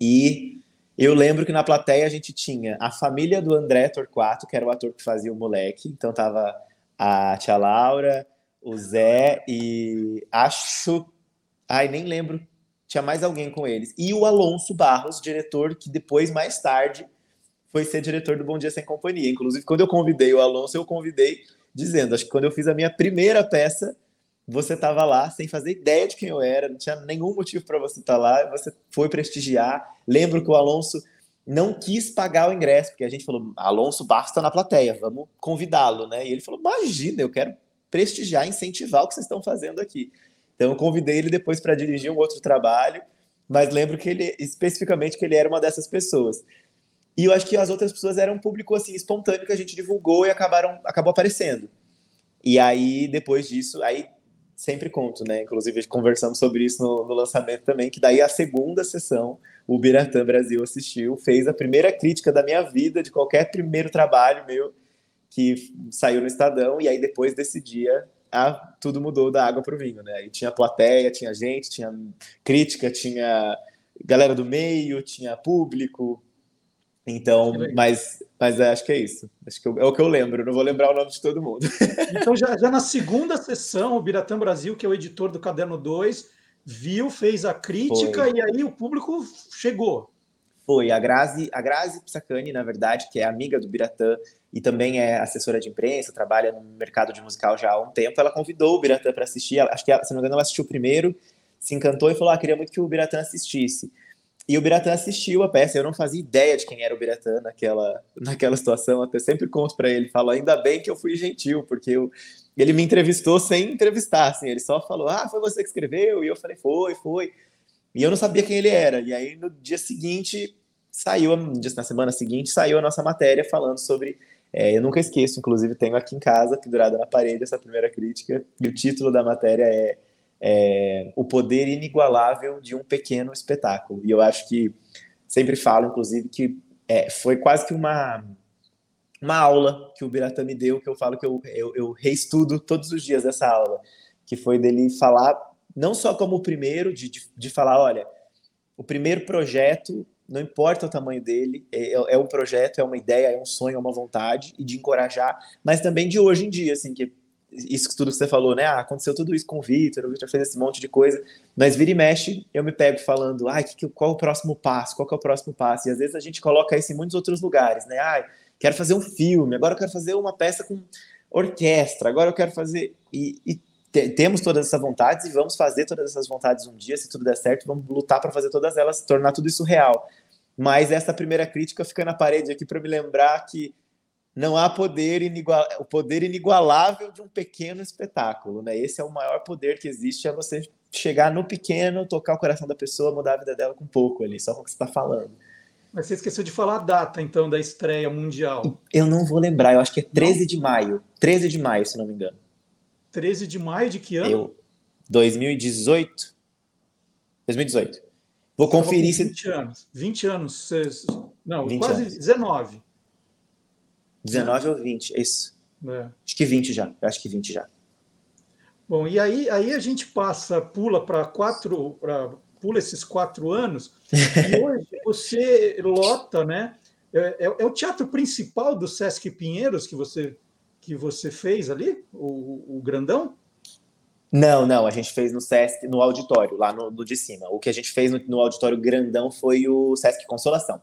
E eu lembro que na plateia a gente tinha a família do André Torquato, que era o ator que fazia o moleque. Então tava a tia Laura, o Zé e acho. Ai, nem lembro. Tinha mais alguém com eles. E o Alonso Barros, diretor, que depois, mais tarde, foi ser diretor do Bom Dia Sem Companhia. Inclusive, quando eu convidei o Alonso, eu convidei dizendo: acho que quando eu fiz a minha primeira peça, você estava lá sem fazer ideia de quem eu era, não tinha nenhum motivo para você estar tá lá, você foi prestigiar. Lembro que o Alonso não quis pagar o ingresso, porque a gente falou: Alonso está na plateia, vamos convidá-lo, né? E ele falou: Imagina, eu quero prestigiar, incentivar o que vocês estão fazendo aqui. Então eu convidei ele depois para dirigir um outro trabalho, mas lembro que ele especificamente que ele era uma dessas pessoas. E eu acho que as outras pessoas eram um público assim espontâneo que a gente divulgou e acabaram acabou aparecendo. E aí depois disso, aí sempre conto, né? Inclusive conversamos sobre isso no, no, lançamento também, que daí a segunda sessão o Biratã Brasil assistiu, fez a primeira crítica da minha vida de qualquer primeiro trabalho meu que saiu no Estadão e aí depois desse dia a, tudo mudou da água para o vinho, né? E tinha plateia, tinha gente, tinha crítica, tinha galera do meio, tinha público, então, mas, mas acho que é isso. Acho que é o que eu lembro. Não vou lembrar o nome de todo mundo. *laughs* Então, já, já na segunda sessão, o Biratã Brasil, que é o editor do Caderno 2, viu, fez a crítica Foi. e aí o público chegou. Foi. A Grazi, a Grazi Psacani, na verdade, que é amiga do Biratã e também é assessora de imprensa, trabalha no mercado de musical já há um tempo, ela convidou o Biratã para assistir. Acho que, se não me engano, ela assistiu primeiro, se encantou e falou: ah, queria muito que o Biratã assistisse. E o Biratã assistiu a peça, eu não fazia ideia de quem era o Biratã naquela, naquela situação, até sempre conto para ele, falo, ainda bem que eu fui gentil, porque eu, ele me entrevistou sem entrevistar, assim, ele só falou, ah, foi você que escreveu? E eu falei, foi, foi. E eu não sabia quem ele era. E aí, no dia seguinte, saiu, na semana seguinte, saiu a nossa matéria falando sobre. É, eu nunca esqueço, inclusive tenho aqui em casa, pendurada na parede, essa primeira crítica, e o título da matéria é é, o poder inigualável de um pequeno espetáculo. E eu acho que sempre falo, inclusive, que é, foi quase que uma, uma aula que o Biratã me deu, que eu falo que eu, eu, eu reestudo todos os dias essa aula, que foi dele falar, não só como o primeiro, de, de, de falar, olha, o primeiro projeto, não importa o tamanho dele, é, é, um projeto, é uma ideia, é um sonho, é uma vontade, e de encorajar, mas também de hoje em dia, assim, que isso tudo que você falou, né? Ah, aconteceu tudo isso com o Vitor, o Vitor fez esse monte de coisa, mas vira e mexe, eu me pego falando, ai, que, qual é o próximo passo? Qual é o próximo passo? E às vezes a gente coloca isso em muitos outros lugares, né? Ai, quero fazer um filme, agora eu quero fazer uma peça com orquestra, agora eu quero fazer. E, e te, temos todas essas vontades e vamos fazer todas essas vontades um dia, se tudo der certo, vamos lutar para fazer todas elas, tornar tudo isso real. Mas essa primeira crítica fica na parede aqui para me lembrar que não há poder inigual, o poder inigualável de um pequeno espetáculo, né? Esse é o maior poder que existe, é você chegar no pequeno, tocar o coração da pessoa, mudar a vida dela com pouco ali, só com o que você está falando. Mas você esqueceu de falar a data, então, da estreia mundial. Eu não vou lembrar, eu acho que é 13 não? de maio. 13 de maio, se não me engano. 13 de maio de que ano? Eu, 2018. 2018. Vou conferir se. 20 anos. 20 anos. Não, 20 quase anos. 19. 19 ou 20, é isso. É. Acho que 20 já, acho que 20 já. Bom, e aí, aí a gente passa, pula para quatro, pra, pula esses quatro anos, e *laughs* hoje você lota, né? É, é, é, o teatro principal do Sesc Pinheiros que você, que você fez ali, o, o grandão? Não, não, a gente fez no Sesc, no auditório, lá no, no de cima. O que a gente fez no, no auditório grandão foi o Sesc Consolação.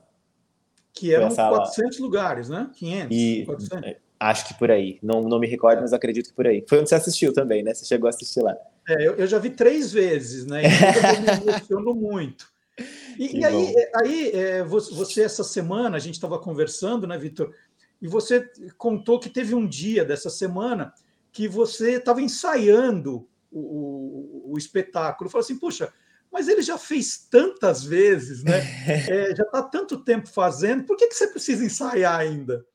Que eram 400 lugares, né? 500, e, 400. É, acho que por aí. Não, não me recordo, mas acredito que por aí. Foi onde você assistiu também, né? Você chegou a assistir lá. É, eu, eu já vi três vezes, né? E *laughs* eu me emociono muito. E, e aí, aí é, você, essa semana, a gente estava conversando, né, Vitor? E você contou que teve um dia dessa semana que você estava ensaiando o, o, o espetáculo. Falou assim, puxa, mas ele já fez tantas vezes, né? *laughs* É, já está tanto tempo fazendo, por que, que você precisa ensaiar ainda?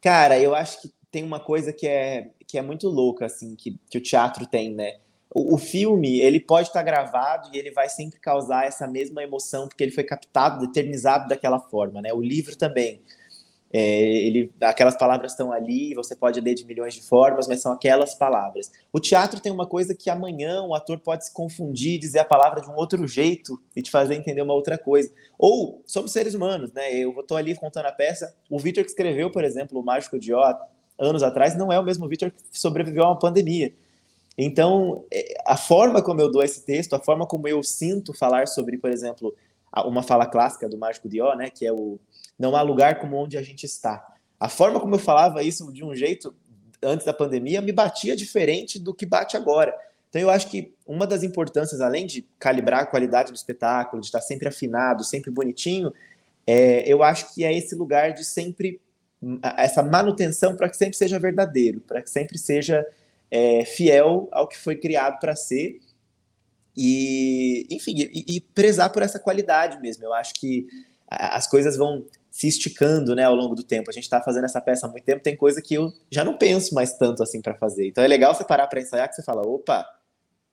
Cara, eu acho que tem uma coisa que é, que é muito louca, assim, que, que o teatro tem, né? O, o filme, ele pode estar tá gravado e ele vai sempre causar essa mesma emoção, porque ele foi captado, eternizado daquela forma, né? O livro também. É, ele, aquelas palavras estão ali, você pode ler de milhões de formas, mas são aquelas palavras. O teatro tem uma coisa que amanhã o ator pode se confundir, dizer a palavra de um outro jeito e te fazer entender uma outra coisa. Ou somos seres humanos, né? Eu estou ali contando a peça. O Victor que escreveu, por exemplo, o Mágico de Ó, anos atrás, não é o mesmo Victor que sobreviveu a uma pandemia. Então, é, a forma como eu dou esse texto, a forma como eu sinto falar sobre, por exemplo, uma fala clássica do Mágico de Ó, né, que é o não há lugar como onde a gente está. A forma como eu falava isso de um jeito antes da pandemia me batia diferente do que bate agora. Então eu acho que uma das importâncias, além de calibrar a qualidade do espetáculo, de estar sempre afinado, sempre bonitinho, é, eu acho que é esse lugar de sempre essa manutenção para que sempre seja verdadeiro, para que sempre seja é, fiel ao que foi criado para ser e, enfim, e, e prezar por essa qualidade mesmo. Eu acho que as coisas vão se esticando, né, ao longo do tempo. A gente está fazendo essa peça há muito tempo, tem coisa que eu já não penso mais tanto assim para fazer. Então é legal você parar para ensaiar que você fala, opa,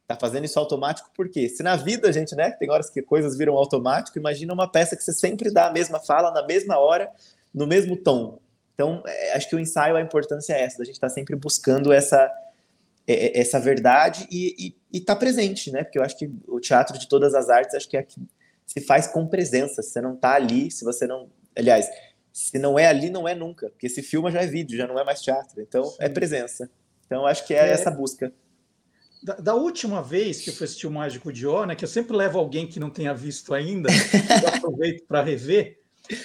tá fazendo isso automático por quê? Se na vida a gente, né, tem horas que coisas viram automático, imagina uma peça que você sempre dá a mesma fala na mesma hora, no mesmo tom. Então, é, acho que o ensaio a importância é essa, da gente estar tá sempre buscando essa é, é, essa verdade e estar tá presente, né? Porque eu acho que o teatro de todas as artes, acho que é que se faz com presença. Se você não está ali, se você não Aliás, se não é ali, não é nunca, porque se filma já é vídeo, já não é mais teatro. Então, é Sim. é presença. Então, acho que é, é, essa busca. Da, da, última vez que eu fui assistir o Mágico de Ó, né, que eu sempre levo alguém que não tenha visto ainda, *laughs* aproveito para rever,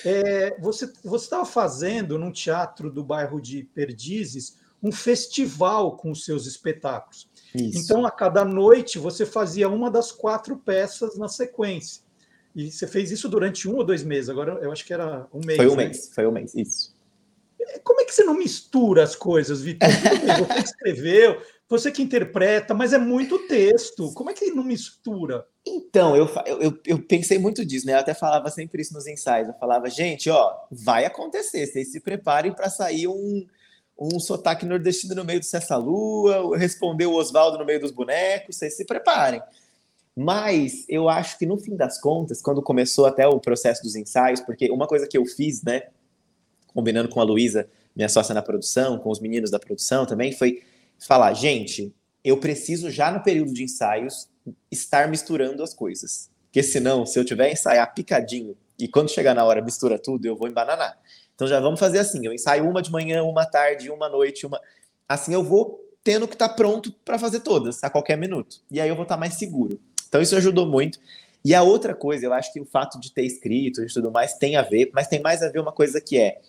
é, você estava fazendo num teatro do bairro de Perdizes um festival com os seus espetáculos. Isso. Então, a cada noite, você fazia uma das quatro peças na sequência. E você fez isso durante um ou dois meses, agora eu acho que era um mês. Foi um né? mês, foi um mês, isso. Como é que você não mistura as coisas, Vitor? *laughs* Você que escreveu, você que interpreta, mas é muito texto. Como é que não mistura? Então, eu, eu, eu pensei muito disso, né? Eu até falava sempre isso nos ensaios. Eu falava, gente, ó, vai acontecer, vocês se preparem para sair um, um sotaque nordestino no meio do Cessa Lua, responder o Oswaldo no meio dos bonecos, vocês se preparem. Mas eu acho que no fim das contas, quando começou até o processo dos ensaios, porque uma coisa que eu fiz, né, combinando com a Luísa, minha sócia na produção, com os meninos da produção também, foi falar, gente, eu preciso já no período de ensaios estar misturando as coisas. Porque senão, se eu tiver ensaiar picadinho e quando chegar na hora mistura tudo, eu vou embananar. Então já vamos fazer assim, eu ensaio uma de manhã, uma tarde, uma noite, uma assim eu vou tendo que estar tá pronto para fazer todas a qualquer minuto. E aí eu vou estar tá mais seguro. Então isso ajudou muito. E a outra coisa, eu acho que o fato de ter escrito e tudo mais tem a ver, mas tem mais a ver uma coisa que é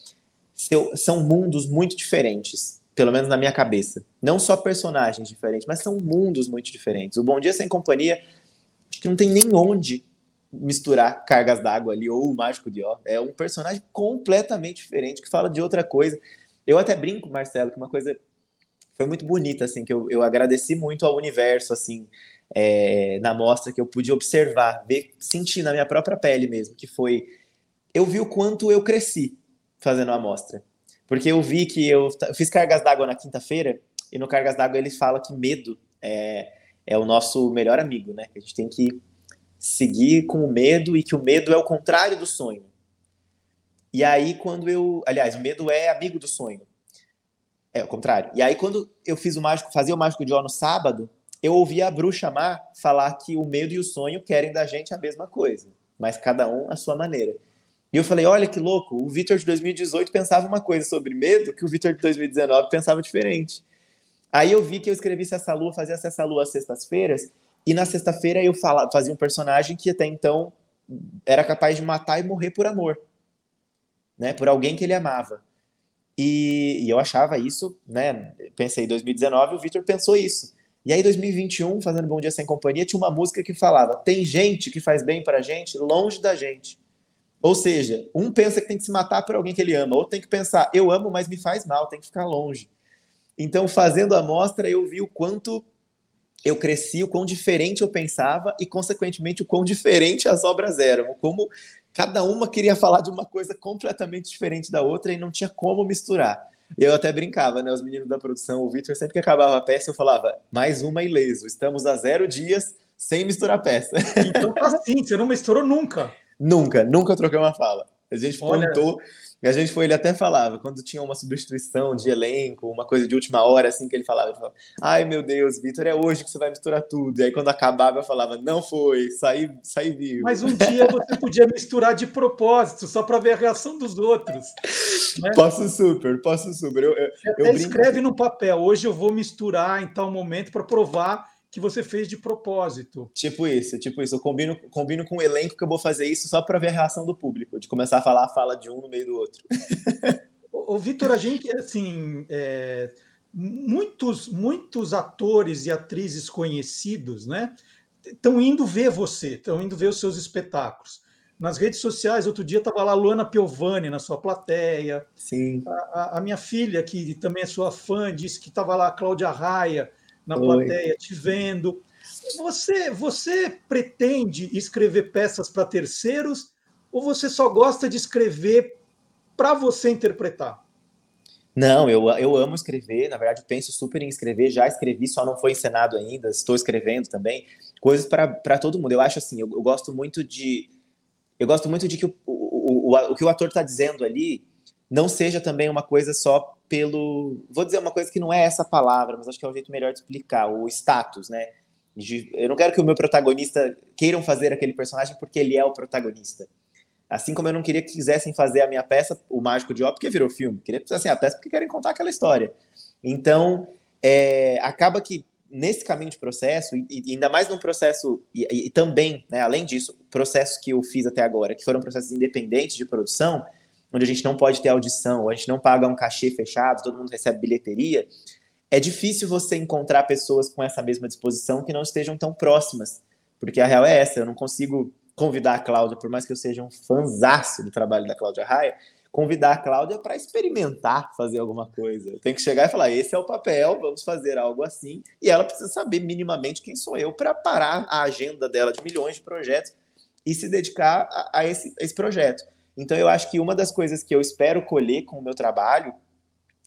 são mundos muito diferentes, pelo menos na minha cabeça. Não só personagens diferentes, mas são mundos muito diferentes. O Bom Dia Sem Companhia, acho que não tem nem onde misturar cargas d'água ali ou o Mágico de Ó. É um personagem completamente diferente que fala de outra coisa. Eu até brinco, Marcelo, que uma coisa foi muito bonita, assim, que eu, eu agradeci muito ao universo, assim, é, na mostra que eu pude observar, ver, sentir na minha própria pele mesmo, que foi eu vi o quanto eu cresci fazendo a mostra. Porque eu vi que eu, eu fiz cargas d'água na quinta-feira e no cargas d'água ele fala que medo é, é o nosso melhor amigo, né? Que a gente tem que seguir com o medo e que o medo é o contrário do sonho. E aí quando eu, aliás, o medo é amigo do sonho. É o contrário. E aí quando eu fiz o mágico, fazia o mágico de ó no sábado, eu ouvi a bruxa Má falar que o medo e o sonho querem da gente a mesma coisa, mas cada um a sua maneira. E eu falei, olha que louco, o Vitor de 2018 pensava uma coisa sobre medo que o Vitor de 2019 pensava diferente. Aí eu vi que eu escrevi Essa Lua, fazia Essa Lua às sextas-feiras, e na sexta-feira eu fazia um personagem que até então era capaz de matar e morrer por amor, né, por alguém que ele amava. E, e eu achava isso, né, pensei em 2019, o Vitor pensou isso. E aí, 2021, fazendo Bom Dia Sem Companhia, tinha uma música que falava: tem gente que faz bem pra gente longe da gente. Ou seja, um pensa que tem que se matar por alguém que ele ama, outro tem que pensar: eu amo, mas me faz mal, tem que ficar longe. Então, fazendo a mostra, eu vi o quanto eu cresci o quão diferente eu pensava e, consequentemente, o quão diferente as obras eram. Como cada uma queria falar de uma coisa completamente diferente da outra e não tinha como misturar. Eu até brincava, né? Os meninos da produção, o Victor, sempre que acabava a peça, eu falava: mais uma ileso, estamos a zero dias sem misturar peça. Então tá assim, você não misturou nunca. nunca, nunca troquei uma fala. A gente Olha... contou e a gente foi, ele até falava, quando tinha uma substituição de elenco, uma coisa de última hora, assim, que ele falava, ele falava ai meu Deus, Vitor, é hoje que você vai misturar tudo. E aí quando acabava, eu falava, não foi, saí, saí vivo. Mas um dia você podia misturar de propósito, só para ver a reação dos outros. Né? Posso super, posso super. Eu, eu, você até eu escreve no papel, hoje eu vou misturar em tal momento para provar que você fez de propósito. Tipo isso, tipo isso. Eu combino, combino com o elenco que eu vou fazer isso só para ver a reação do público, de começar a falar a fala de um no meio do outro. *laughs* o, Vitor, a gente, assim, é, muitos, muitos atores e atrizes conhecidos, né, estão indo ver você, estão indo ver os seus espetáculos. Nas redes sociais, outro dia estava lá a Luana Piovani na sua plateia. Sim. A, a, a minha filha, que também é sua fã, disse que estava lá a Cláudia Raia na Oi. plateia te vendo. Você, você pretende escrever peças para terceiros ou você só gosta de escrever para você interpretar? Não, eu, eu amo escrever, na verdade penso super em escrever, já escrevi, só não foi encenado ainda, estou escrevendo também, coisas para todo mundo. Eu acho assim, eu, eu, gosto muito de. Eu gosto muito de que o, o, o, o que o ator está dizendo ali não seja também uma coisa só pelo. Vou dizer uma coisa que não é essa palavra, mas acho que é um jeito melhor de explicar: o status, né? De, eu não quero que o meu protagonista queiram fazer aquele personagem porque ele é o protagonista. Assim como eu não queria que quisessem fazer a minha peça, o Mágico de Ó, porque virou filme. Queria que assim, a peça porque querem contar aquela história. Então, é, acaba que nesse caminho de processo, e, e ainda mais num processo, e, e, também, né, além disso, processos que eu fiz até agora, que foram processos independentes de produção, onde a gente não pode ter audição, a gente não paga um cachê fechado, todo mundo recebe bilheteria, é difícil você encontrar pessoas com essa mesma disposição que não estejam tão próximas. Porque a real é essa, eu não consigo convidar a Cláudia, por mais que eu seja um fanzaço do trabalho da Cláudia Raia, convidar a Cláudia para experimentar fazer alguma coisa. Eu tenho que chegar e falar: esse é o papel, vamos fazer algo assim. E ela precisa saber minimamente quem sou eu para parar a agenda dela de milhões de projetos e se dedicar a, a, esse, a esse projeto. Então, eu acho que uma das coisas que eu espero colher com o meu trabalho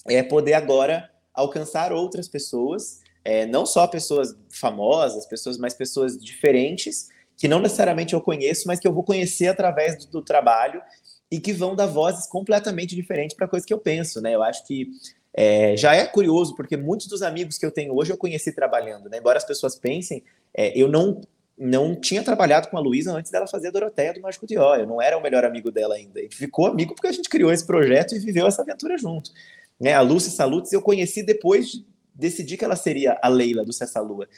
é poder agora alcançar outras pessoas, é, não só pessoas famosas, pessoas, mas pessoas diferentes, que não necessariamente eu conheço, mas que eu vou conhecer através do, do trabalho e que vão dar vozes completamente diferentes para coisa que eu penso, né? Eu acho que é, já é curioso, porque muitos dos amigos que eu tenho hoje eu conheci trabalhando, né? Embora as pessoas pensem, é, eu não não tinha trabalhado com a Luísa antes dela fazer a Doroteia do Mágico de Ó. Eu não era o melhor amigo dela ainda. A ficou amigo porque a gente criou esse projeto e viveu essa aventura junto. Né? A Lúcia Salutes eu conheci depois de decidir que ela seria a Leila do Cessa Lua.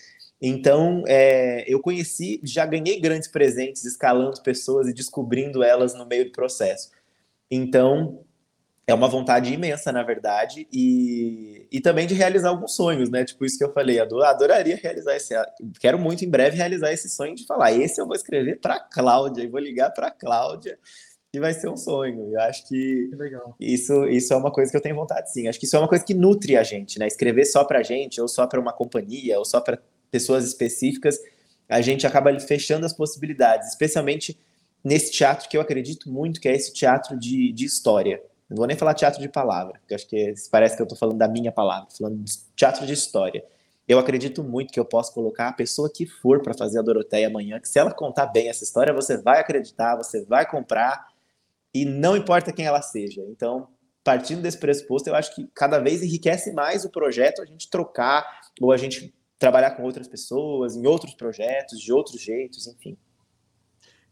Então, é, eu conheci, já ganhei grandes presentes escalando pessoas e descobrindo elas no meio do processo. Então, é uma vontade imensa, na verdade, e, e também de realizar alguns sonhos, né? Tipo isso que eu falei, adoraria realizar esse, quero muito em breve realizar esse sonho de falar, esse eu vou escrever para Cláudia e vou ligar para Cláudia e vai ser um sonho. Eu acho que, que isso isso é uma coisa que eu tenho vontade, sim. Acho que isso é uma coisa que nutre a gente, né? Escrever só para gente ou só para uma companhia ou só para pessoas específicas, a gente acaba fechando as possibilidades, especialmente nesse teatro que eu acredito muito que é esse teatro de, de história não vou nem falar teatro de palavra, porque acho que parece que eu estou falando da minha palavra, falando de teatro de história. Eu acredito muito que eu posso colocar a pessoa que for para fazer a Doroteia amanhã, que se ela contar bem essa história, você vai acreditar, você vai comprar, e não importa quem ela seja. Então, partindo desse pressuposto, eu acho que cada vez enriquece mais o projeto a gente trocar, ou a gente trabalhar com outras pessoas, em outros projetos, de outros jeitos, enfim.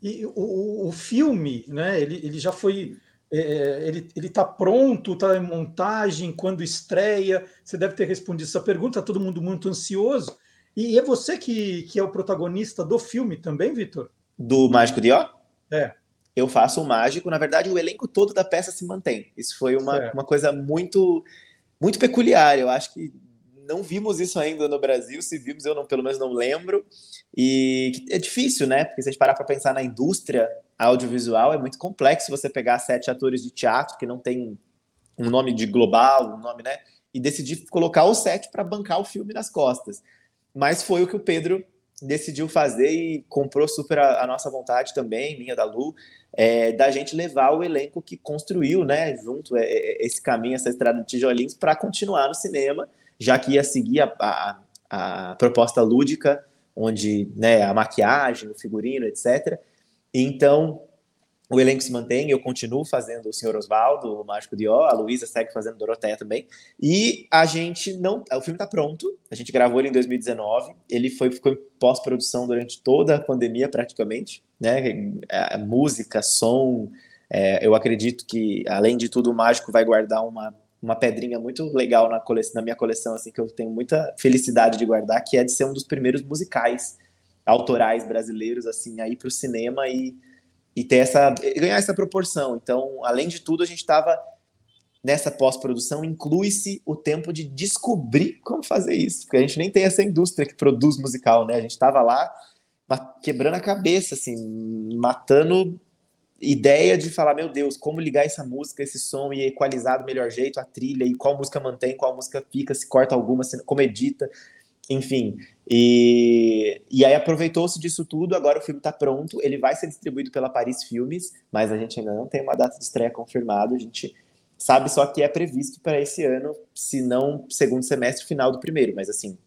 E o, o filme, né, ele, ele já foi é, é, ele está pronto, está em montagem, quando estreia? Você deve ter respondido essa pergunta, está todo mundo muito ansioso. E é você que, que é o protagonista do filme também, Vitor? Do Mágico de Ó? É. Eu faço o mágico, na verdade, o elenco todo da peça se mantém. Isso foi uma, uma coisa muito, muito peculiar. Eu acho que não vimos isso ainda no Brasil. Se vimos, eu não, pelo menos não lembro. E é difícil, né? Porque se a gente parar para pensar na indústria audiovisual, é muito complexo você pegar sete atores de teatro que não tem um nome de global, um nome, né? E decidir colocar os sete para bancar o filme nas costas. mas foi o que o Pedro decidiu fazer e comprou super a, a nossa vontade também, minha da Lu, é, da gente levar o elenco que construiu, né, junto é, é esse caminho, essa estrada de tijolinhos, para continuar no cinema, já que ia seguir a, a, a proposta lúdica, onde né, a maquiagem, o figurino, etc. Então, o elenco se mantém, eu continuo fazendo o Senhor Osvaldo, o Mágico de Ó, a Luísa segue fazendo Doroteia também, e a gente não, o filme está pronto, a gente gravou ele em 2019, ele foi, ficou em pós-produção durante toda a pandemia praticamente, né, a música, som, é, eu acredito que, além de tudo, o Mágico vai guardar uma, uma pedrinha muito legal na, coleção, na minha coleção, assim, que eu tenho muita felicidade de guardar, que é de ser um dos primeiros musicais autorais brasileiros, assim, aí para o cinema e e ter essa ganhar essa proporção. Então, além de tudo, a gente estava nessa pós-produção inclui-se o tempo de descobrir como fazer isso, porque a gente nem tem essa indústria que produz musical, né? A gente estava lá quebrando a cabeça, assim, matando ideia de falar, meu Deus, como ligar essa música, esse som e equalizar do melhor jeito a trilha e qual música mantém, qual música fica, se corta alguma, se, como edita enfim. E, e aí aproveitou-se disso tudo, agora o filme está pronto, ele vai ser distribuído pela Paris Filmes, mas a gente ainda não tem uma data de estreia confirmada, a gente sabe só que é previsto para esse ano, se não segundo semestre final do primeiro, mas assim,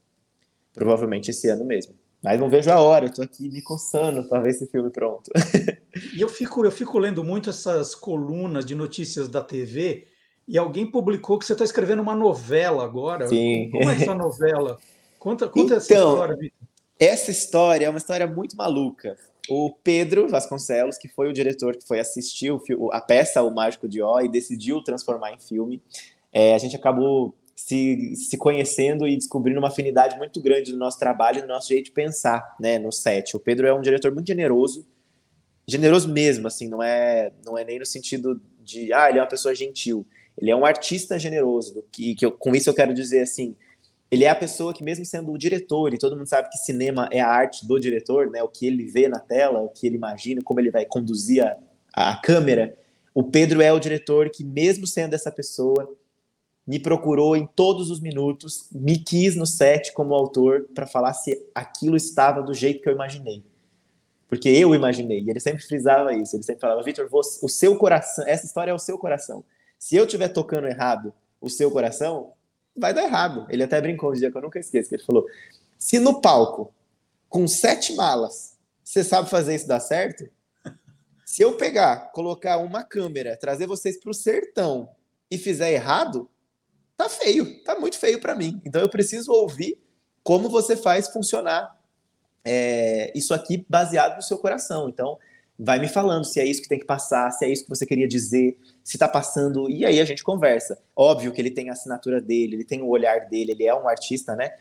provavelmente esse ano mesmo. Mas não vejo a hora, eu tô aqui me coçando para ver esse filme pronto. *laughs* e eu fico, eu fico lendo muito essas colunas de notícias da TV, e alguém publicou que você está escrevendo uma novela agora. Sim. Como é essa novela? *laughs* Conta, conta então, essa história, Vitor. Essa história é uma história muito maluca. O Pedro Vasconcelos, que foi o diretor que foi assistir o, a peça O Mágico de Ó e decidiu transformar em filme, é, a gente acabou se, se conhecendo e descobrindo uma afinidade muito grande no nosso trabalho e no nosso jeito de pensar né, no set. O Pedro é um diretor muito generoso, generoso mesmo, assim, não é, não é nem no sentido de, ah, ele é uma pessoa gentil. Ele é um artista generoso, que, que eu, com isso eu quero dizer assim, ele é a pessoa que, mesmo sendo o diretor, e todo mundo sabe que cinema é a arte do diretor, né? O que ele vê na tela, o que ele imagina, como ele vai conduzir a, a câmera. O Pedro é o diretor que, mesmo sendo essa pessoa, me procurou em todos os minutos, me quis no set como autor para falar se aquilo estava do jeito que eu imaginei. Porque eu imaginei, e ele sempre frisava isso, ele sempre falava, Vitor, o seu coração, essa história é o seu coração. Se eu estiver tocando errado o seu coração, vai dar errado. Ele até brincou um dia que eu nunca esqueço, que ele falou: se no palco, com sete malas, você sabe fazer isso dar certo? Se eu pegar, colocar uma câmera, trazer vocês para o sertão e fizer errado, tá feio, tá muito feio para mim. Então eu preciso ouvir como você faz funcionar é, isso aqui baseado no seu coração. Então vai me falando se é isso que tem que passar, se é isso que você queria dizer, se está passando, e aí a gente conversa. Óbvio que ele tem a assinatura dele, ele tem o olhar dele, ele é um artista, né?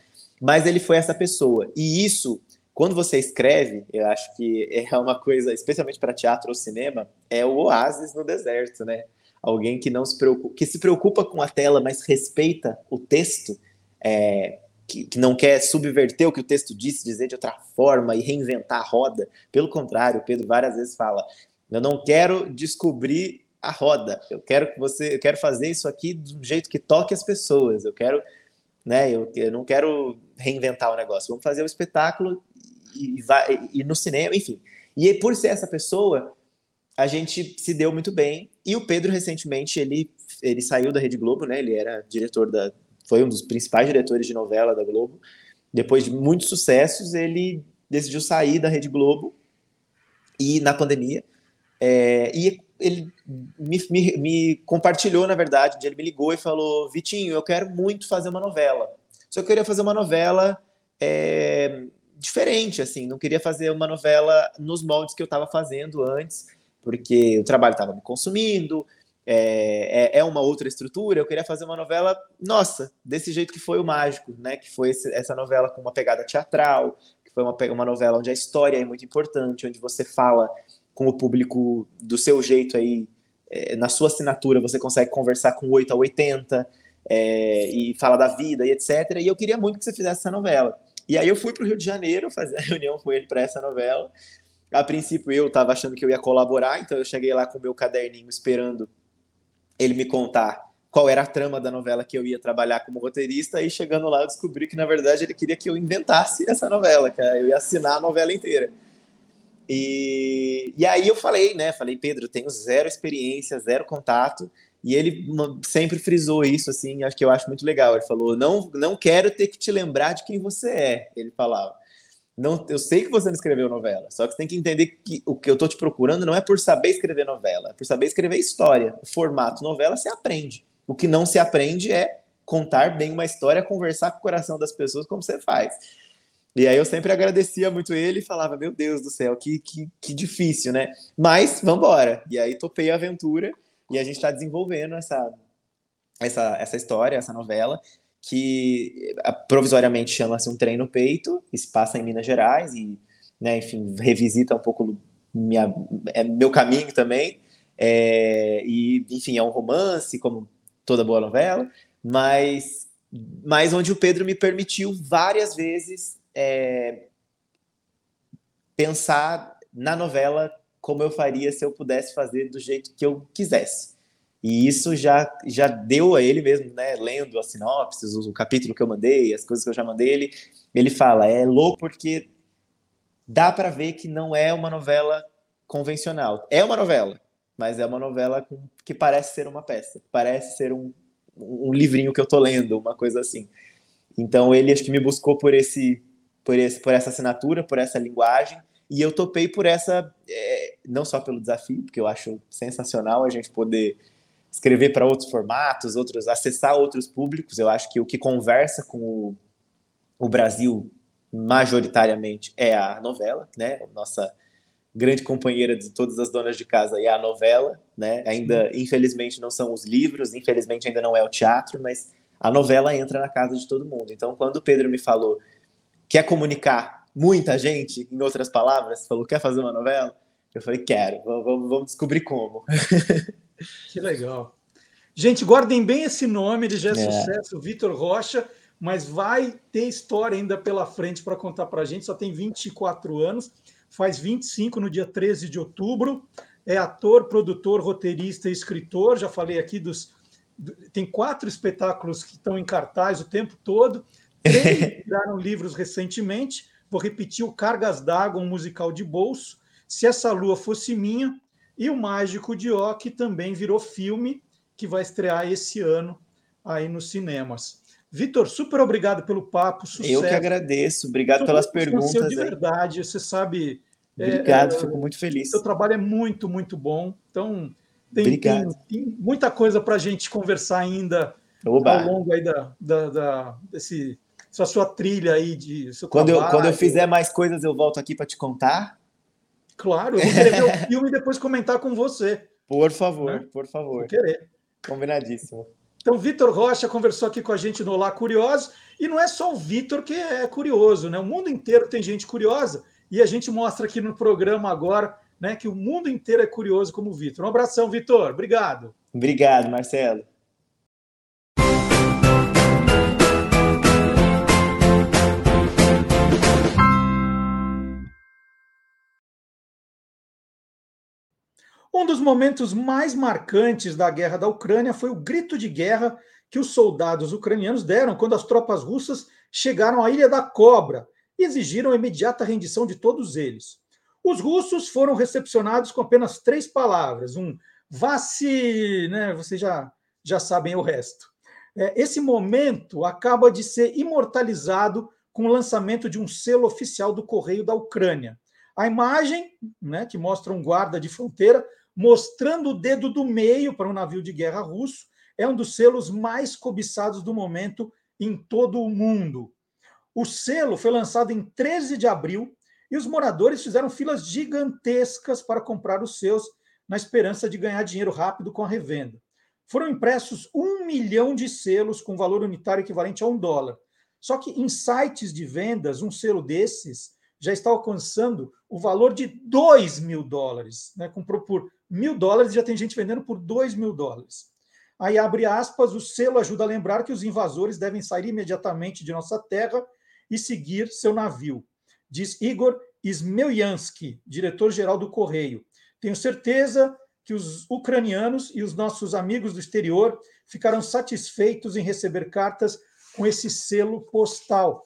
Mas ele foi essa pessoa. E isso, quando você escreve, eu acho que é uma coisa, especialmente para teatro ou cinema, é o oásis no deserto, né? Alguém que não se preocupa, que se preocupa com a tela, mas respeita o texto, é, que, que, não quer subverter o que o texto disse, dizer de outra forma e reinventar a roda. Pelo contrário, o Pedro várias vezes fala: eu não quero descobrir a roda, eu quero que você, eu quero fazer isso aqui do jeito que toque as pessoas, eu quero, né, eu, eu não quero reinventar o negócio, vamos fazer o espetáculo e, vai, e no cinema, enfim. E por ser essa pessoa, a gente se deu muito bem. E o Pedro, recentemente, ele, ele saiu da Rede Globo, né? Ele era diretor da, foi um dos principais diretores de novela da Globo. Depois de muitos sucessos, ele decidiu sair da Rede Globo e na pandemia. É, e ele me, me, me, compartilhou, na verdade, ele me ligou e falou: Vitinho, eu quero muito fazer uma novela. Só que eu queria fazer uma novela é, diferente, assim, não queria fazer uma novela nos moldes que eu estava fazendo antes, porque o trabalho estava me consumindo, é, é, é, uma outra estrutura, eu queria fazer uma novela, nossa, desse jeito que foi o Mágico, né? Que foi esse, essa novela com uma pegada teatral, que foi uma, uma novela onde a história é muito importante, onde você fala com o público do seu jeito aí, é, na sua assinatura, você consegue conversar com 8 a 80 é, e falar da vida e etc. E eu queria muito que você fizesse essa novela. E aí eu fui para o Rio de Janeiro fazer *laughs* a reunião com ele para essa novela. A princípio eu estava achando que eu ia colaborar, então eu cheguei lá com o meu caderninho esperando ele me contar qual era a trama da novela que eu ia trabalhar como roteirista, e chegando lá eu descobri que, na verdade, ele queria que eu inventasse essa novela, que eu ia assinar a novela inteira. E, e aí eu falei, né? Falei, Pedro, tenho zero experiência, zero contato. E ele sempre frisou isso, assim, acho que eu acho muito legal. Ele falou: não, não quero ter que te lembrar de quem você é. Ele falava. Não, eu sei que você não escreveu novela, só que você tem que entender que o que eu estou te procurando não é por saber escrever novela, é por saber escrever história. O formato novela se aprende. O que não se aprende é contar bem uma história, conversar com o coração das pessoas como você faz. E aí eu sempre agradecia muito ele e falava, meu Deus do céu, que, que, que difícil, né? Mas vamos embora. E aí topei a aventura e a gente está desenvolvendo essa, essa, essa história, essa novela, que eh, provisoriamente chama-se Um Trem no Peito, e se passa em Minas Gerais, e, né, enfim, revisita um pouco minha, é, meu caminho também. É, e, enfim, é um romance, como toda boa novela, mas, mas onde o Pedro me permitiu várias vezes é, pensar na novela como eu faria se eu pudesse fazer do jeito que eu quisesse. E isso já, já deu a ele mesmo, né, lendo as sinopses, o, capítulo que eu mandei, as coisas que eu já mandei, ele, ele fala, é louco porque dá para ver que não é uma novela convencional. É uma novela, mas é uma novela com, que parece ser uma peça, parece ser um, um livrinho que eu tô lendo, uma coisa assim. Então ele acho que me buscou por esse por, esse, por essa assinatura, por essa linguagem, e eu topei por essa, é, não só pelo desafio, porque eu acho sensacional a gente poder escrever para outros formatos, outros, acessar outros públicos. Eu acho que o que conversa com o, o Brasil majoritariamente é a novela, né? Nossa grande companheira de todas as donas de casa é a novela, né? Ainda, infelizmente, não são os livros, infelizmente ainda não é o teatro, mas a novela entra na casa de todo mundo. Então, quando o Pedro me falou quer comunicar muita gente, em outras palavras, falou, quer fazer uma novela? Eu falei, quero, vamos, vamos descobrir como. *laughs* Que legal. Gente, guardem bem esse nome, ele já é, é. sucesso, Vitor Rocha, mas vai ter história ainda pela frente para contar para a gente, só tem 24 anos, faz 25 no dia 13 de outubro, é ator, produtor, roteirista e escritor, já falei aqui dos... Tem quatro espetáculos que estão em cartaz o tempo todo, Três *laughs* viraram livros recentemente. Vou repetir: o Cargas d'Água, um musical de bolso. Se essa lua fosse minha. E o Mágico de Ó, que também virou filme, que vai estrear esse ano aí nos cinemas. Vitor, super obrigado pelo papo. Sucesso. Eu que agradeço. Obrigado pelas perguntas. De verdade, você sabe. É, obrigado, é, fico muito feliz. Seu trabalho é muito, muito bom. Então, tem, tem, tem muita coisa para a gente conversar ainda Oba. ao longo aí da, da, da, desse essa sua trilha aí de quando eu quando eu fizer mais coisas eu volto aqui para te contar claro eu vou querer ver o filme e depois comentar com você. Por favor né? por favor. Vou querer. Combinadíssimo. Então Vitor Rocha conversou aqui com a gente no Olá Curioso e não é só o Vitor que é curioso né? O mundo inteiro tem gente curiosa e a gente mostra aqui no programa agora né que o mundo inteiro é curioso como o Vitor. Um abração Vitor. Obrigado. Obrigado Marcelo Um dos momentos mais marcantes da guerra da Ucrânia foi o grito de guerra que os soldados ucranianos deram quando as tropas russas chegaram à Ilha da Cobra e exigiram a imediata rendição de todos eles. Os russos foram recepcionados com apenas três palavras: um vaci, né? Vocês já, já sabem o resto. É, esse momento acaba de ser imortalizado com o lançamento de um selo oficial do Correio da Ucrânia. A imagem, né, que mostra um guarda de fronteira mostrando o dedo do meio para um navio de guerra russo, é um dos selos mais cobiçados do momento em todo o mundo. O selo foi lançado em 13 de abril e os moradores fizeram filas gigantescas para comprar os seus, na esperança de ganhar dinheiro rápido com a revenda. Foram impressos um milhão de selos com valor unitário equivalente a um dólar. Só que em sites de vendas, um selo desses já está alcançando o valor de 2 mil dólares, né? Com, por mil dólares já tem gente vendendo por 2 mil dólares. Aí abre aspas, o selo ajuda a lembrar que os invasores devem sair imediatamente de nossa terra e seguir seu navio, diz Igor Smeliansky, diretor-geral do Correio. Tenho certeza que os ucranianos e os nossos amigos do exterior ficaram satisfeitos em receber cartas com esse selo postal.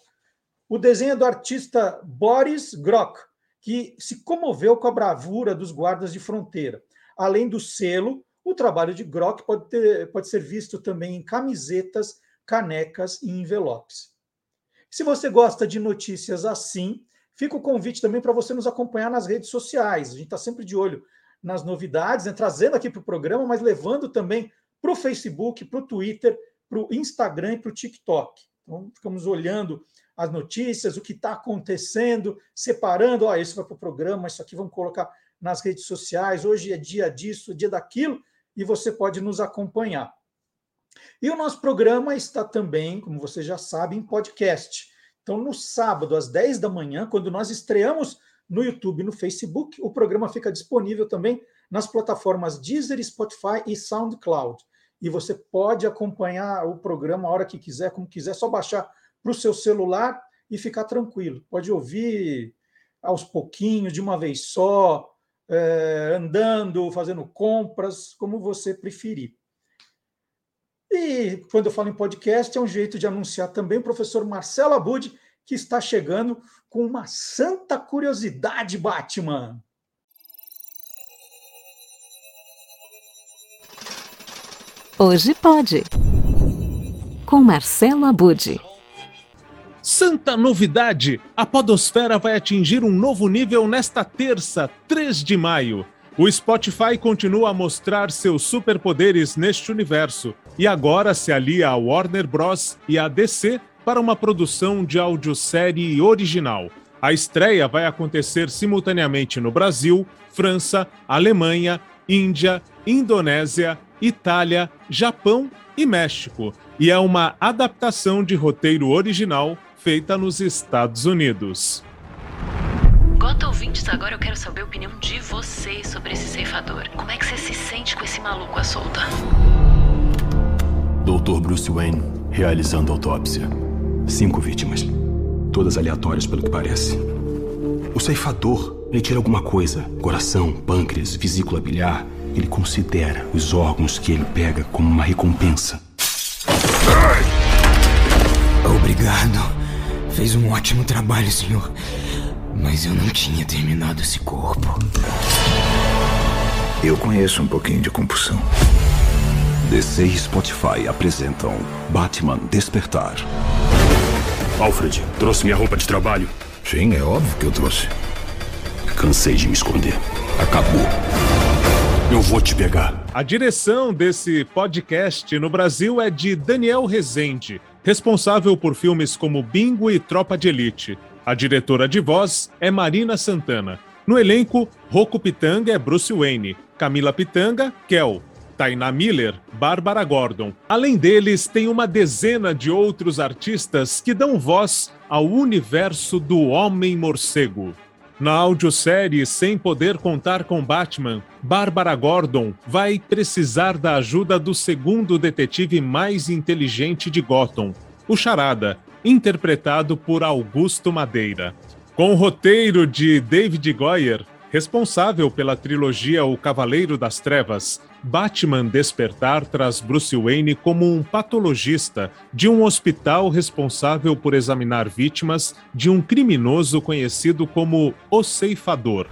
O desenho é do artista Boris Grok, que se comoveu com a bravura dos guardas de fronteira. Além do selo, o trabalho de Grok pode, ter, pode ser visto também em camisetas, canecas e envelopes. Se você gosta de notícias assim, fica o convite também para você nos acompanhar nas redes sociais. A gente está sempre de olho nas novidades, né, trazendo aqui para o programa, mas levando também para o Facebook, para o Twitter, para o Instagram e para o TikTok. Então, ficamos olhando as notícias, o que está acontecendo, separando, ó, isso vai para o programa, isso aqui vamos colocar nas redes sociais, hoje é dia disso, dia daquilo, e você pode nos acompanhar. E o nosso programa está também, como você já sabe, em podcast. Então, no sábado, às 10 da manhã, quando nós estreamos no YouTube e no Facebook, o programa fica disponível também nas plataformas Deezer, Spotify e SoundCloud. E você pode acompanhar o programa a hora que quiser, como quiser, só baixar para o seu celular e ficar tranquilo. Pode ouvir aos pouquinhos, de uma vez só, é, andando, fazendo compras, como você preferir. E quando eu falo em podcast, é um jeito de anunciar também o professor Marcelo Abud, que está chegando com uma santa curiosidade, Batman. Hoje pode. Com Marcelo Abud. Santa novidade! A Podosfera vai atingir um novo nível nesta terça, 3 de maio. O Spotify continua a mostrar seus superpoderes neste universo e agora se alia a Warner Bros. e a DC para uma produção de audiosérie original. A estreia vai acontecer simultaneamente no Brasil, França, Alemanha, Índia, Indonésia, Itália, Japão e México, e é uma adaptação de roteiro original feita nos Estados Unidos. Gota ouvintes, agora eu quero saber a opinião de vocês sobre esse ceifador. Como é que você se sente com esse maluco à solta? Dr. Bruce Wayne realizando autópsia. Cinco vítimas. Todas aleatórias, pelo que parece. O ceifador, ele tira alguma coisa: coração, pâncreas, vesícula biliar. Ele considera os órgãos que ele pega como uma recompensa. Obrigado. Fez um ótimo trabalho, senhor. Mas eu não tinha terminado esse corpo. Eu conheço um pouquinho de compulsão. DC e Spotify apresentam Batman Despertar. Alfred, trouxe minha roupa de trabalho? Sim, é óbvio que eu trouxe. Cansei de me esconder. Acabou. Eu vou te pegar. A direção desse podcast no Brasil é de Daniel Rezende responsável por filmes como Bingo e Tropa de Elite. A diretora de voz é Marina Santana. No elenco, Rocco Pitanga é Bruce Wayne, Camila Pitanga, Kel, Tainá Miller, Bárbara Gordon. Além deles, tem uma dezena de outros artistas que dão voz ao universo do Homem-Morcego. Na audiosérie Sem Poder Contar com Batman, Bárbara Gordon vai precisar da ajuda do segundo detetive mais inteligente de Gotham, o Charada, interpretado por Augusto Madeira. Com o roteiro de David Goyer, responsável pela trilogia O Cavaleiro das Trevas, Batman Despertar traz Bruce Wayne como um patologista de um hospital responsável por examinar vítimas de um criminoso conhecido como o Ceifador.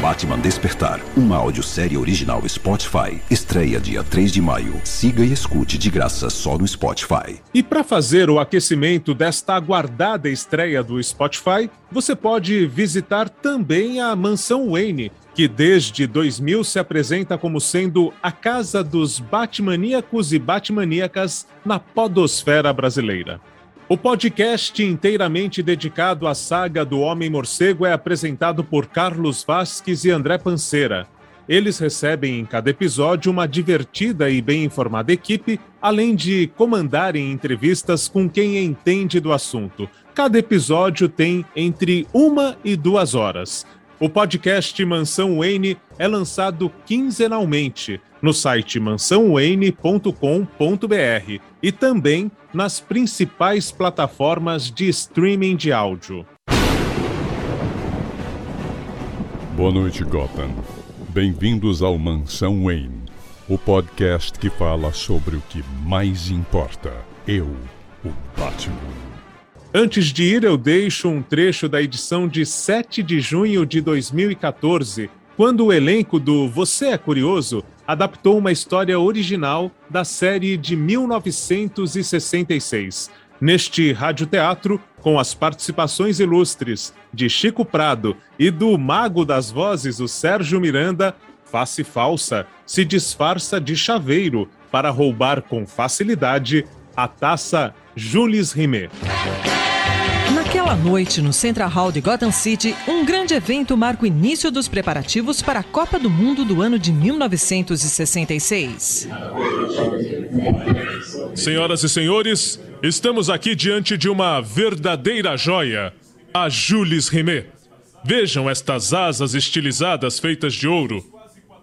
Batman Despertar, uma audiosérie original Spotify, estreia dia 3 de maio. Siga e escute de graça só no Spotify. E para fazer o aquecimento desta aguardada estreia do Spotify, você pode visitar também a Mansão Wayne, que desde 2000 se apresenta como sendo a casa dos Batmaníacos e Batmaníacas na podosfera brasileira. O podcast inteiramente dedicado à saga do Homem-Morcego é apresentado por Carlos Vasques e André Panceira. Eles recebem em cada episódio uma divertida e bem informada equipe, além de comandarem entrevistas com quem entende do assunto. Cada episódio tem entre uma e duas horas. O podcast Mansão Wayne é lançado quinzenalmente no site mansãowayne.com.br e também nas principais plataformas de streaming de áudio. Boa noite, Gotham. Bem-vindos ao Mansão Wayne, o podcast que fala sobre o que mais importa. Eu, o Batman. Antes de ir, eu deixo um trecho da edição de 7 de junho de 2014, quando o elenco do Você é Curioso adaptou uma história original da série de 1966. Neste radioteatro, com as participações ilustres de Chico Prado e do mago das vozes, o Sérgio Miranda, Face Falsa se disfarça de chaveiro para roubar com facilidade a taça Jules Rimet. Naquela noite, no Central Hall de Gotham City, um grande evento marca o início dos preparativos para a Copa do Mundo do ano de 1966. Senhoras e senhores, estamos aqui diante de uma verdadeira joia, a Jules Rimet. Vejam estas asas estilizadas feitas de ouro.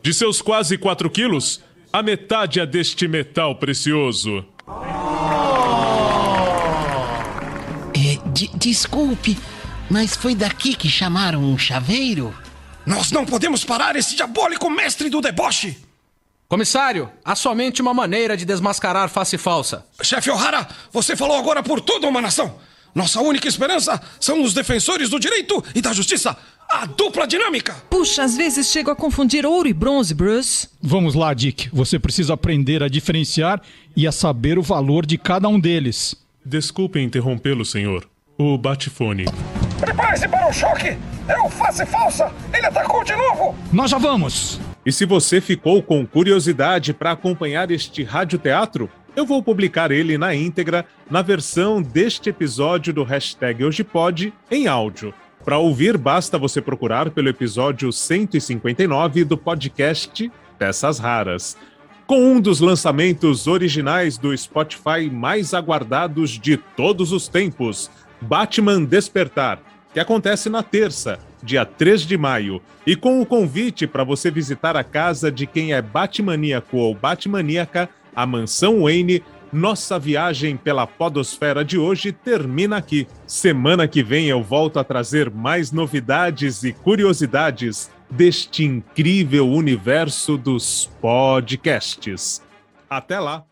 De seus quase 4 quilos, a metade é deste metal precioso. É, de- desculpe, mas foi daqui que chamaram um chaveiro? Nós não podemos parar esse diabólico mestre do deboche! Comissário, há somente uma maneira de desmascarar face falsa. Chefe O'Hara, você falou agora por toda uma nação! Nossa única esperança são os defensores do direito e da justiça! A dupla dinâmica! Puxa, às vezes chego a confundir ouro e bronze, Bruce. Vamos lá, Dick. Você precisa aprender a diferenciar e a saber o valor de cada um deles. Desculpe interrompê-lo, senhor. O batifone. Prepare-se para o choque! É o face falsa! Ele atacou de novo! Nós já vamos! E se você ficou com curiosidade para acompanhar este radioteatro, eu vou publicar ele na íntegra na versão deste episódio do hashtag Hoje Pode em áudio. Para ouvir, basta você procurar pelo episódio 159 do podcast Peças Raras. Com um dos lançamentos originais do Spotify mais aguardados de todos os tempos, Batman Despertar, que acontece na terça, dia 3 de maio, e com o convite para você visitar a casa de quem é Batmaníaco ou Batmaníaca, a Mansão Wayne, nossa viagem pela podosfera de hoje termina aqui. Semana que vem eu volto a trazer mais novidades e curiosidades deste incrível universo dos podcasts. Até lá!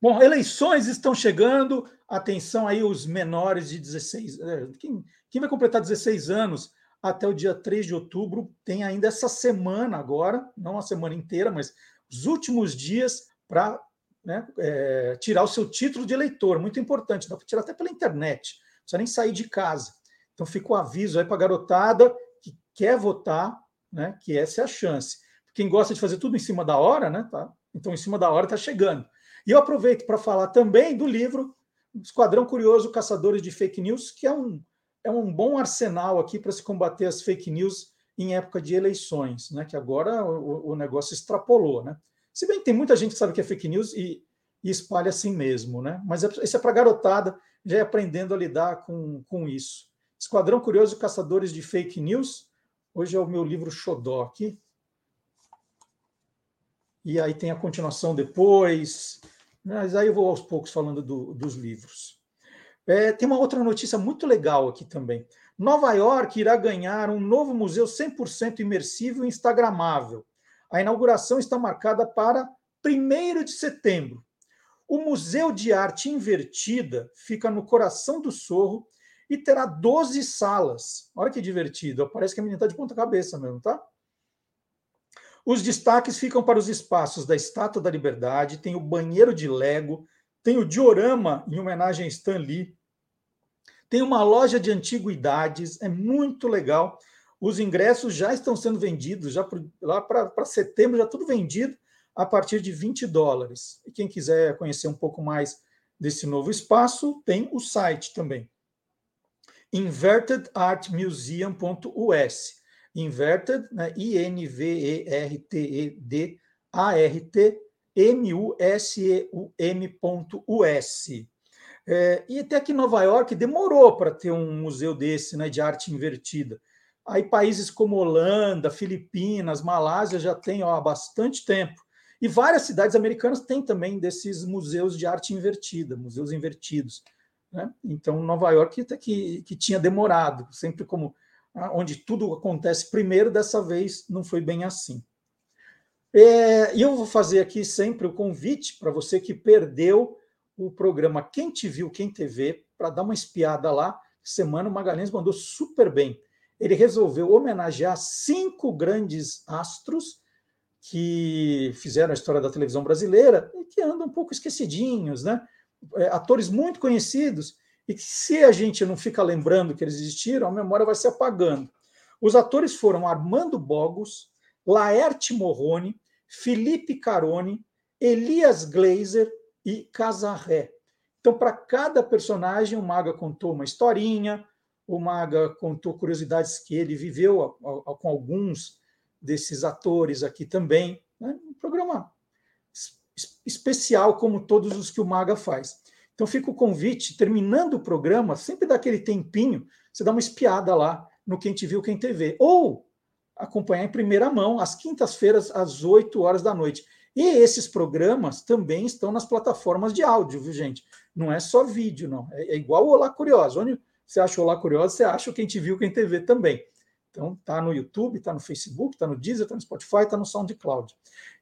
Bom, eleições estão chegando. Atenção aí, os menores de 16. é, Quem, quem vai completar 16 anos até o dia 3 de outubro tem ainda essa semana agora, não a semana inteira, mas os últimos dias para né, é, tirar o seu título de eleitor. Muito importante, dá para tirar até pela internet, não precisa nem sair de casa. Então fica o aviso aí para a garotada que quer votar, né, que essa é a chance. Quem gosta de fazer tudo em cima da hora, né? Tá? Então, em cima da hora está chegando. E eu aproveito para falar também do livro Esquadrão Curioso Caçadores de Fake News, que é um, é um bom arsenal aqui para se combater as fake news em época de eleições, né? Que agora o, o negócio extrapolou, né? Se bem que tem muita gente que sabe que é fake news e, e espalha assim mesmo, né? Mas é, isso é para garotada já ir aprendendo a lidar com, com isso. Esquadrão Curioso Caçadores de Fake News. Hoje é o meu livro Xodó aqui. E aí tem a continuação depois. Mas aí eu vou aos poucos falando do- dos livros. É, tem uma outra notícia muito legal aqui também. Nova York irá ganhar um novo museu 100% imersivo e instagramável. A inauguração está marcada para 1 de setembro. O Museu de Arte Invertida fica no coração do Sorro e terá 12 salas. Olha que divertido. Parece que a menina está de ponta cabeça mesmo, tá? Os destaques ficam para os espaços da Estátua da Liberdade, tem o banheiro de Lego, tem o diorama em homenagem a Stan Lee, tem uma loja de antiguidades, é muito legal. Os ingressos já estão sendo vendidos, já pro- lá para setembro, já tudo vendido a partir de 20 dólares. E quem quiser conhecer um pouco mais desse novo espaço, tem o site também. invertedartmuseum.us. Inverted, né? I-N-V-E-R-T-E-D A-R-T M-U-S-E-U-M.us. É, e até que Nova York demorou para ter um museu desse, né, de arte invertida. Aí países como Holanda, Filipinas, Malásia já têm há bastante tempo. E várias cidades americanas têm também desses museus de arte invertida, museus invertidos. Né? Então, Nova York até que, que tinha demorado, sempre como onde tudo acontece primeiro, dessa vez não foi bem assim. É, e eu vou fazer aqui sempre o convite para você que perdeu o programa Quem Te Viu, Quem TV, para dar uma espiada lá. Semana o Magalhães mandou super bem. Ele resolveu homenagear cinco grandes astros que fizeram a história da televisão brasileira e que andam um pouco esquecidinhos, né? É, atores muito conhecidos e que se a gente não fica lembrando que eles existiram, a memória vai se apagando. Os atores foram Armando Bogos, Laerte Morrone, Felipe Carone, Elias Glazer e Casarré. Então, para cada personagem, o Maga contou uma historinha, o Maga contou curiosidades que ele viveu com alguns desses atores aqui também. Né? Um programa especial, como todos os que o Maga faz. Então fica o convite, terminando o programa, sempre dá aquele tempinho, você dá uma espiada lá no Quem Te Viu, Quem TV. Ou acompanhar em primeira mão, às quintas-feiras, às 8 horas da noite. E esses programas também estão nas plataformas de áudio, viu, gente? Não é só vídeo, não. É, é igual o Olá Curioso. Onde você acha o Olá Curioso, você acha o Quem Te Viu, Quem TV também. Então, tá no YouTube, tá no Facebook, tá no Deezer, tá no Spotify, tá no SoundCloud.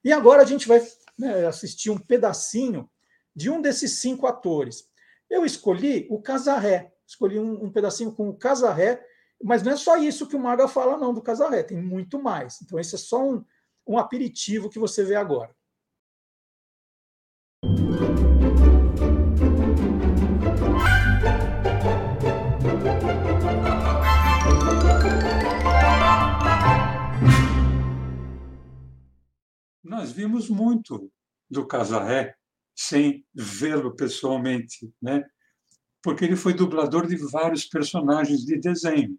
E agora a gente vai né, assistir um pedacinho de um desses cinco atores. Eu escolhi o Casarré, escolhi um, um pedacinho com o Casarré, mas não é só isso que o Maga fala, não, do Casarré, tem muito mais. Então, esse é só um, um aperitivo que você vê agora. Nós vimos muito do Casarré sem vê-lo pessoalmente, né? porque ele foi dublador de vários personagens de desenho.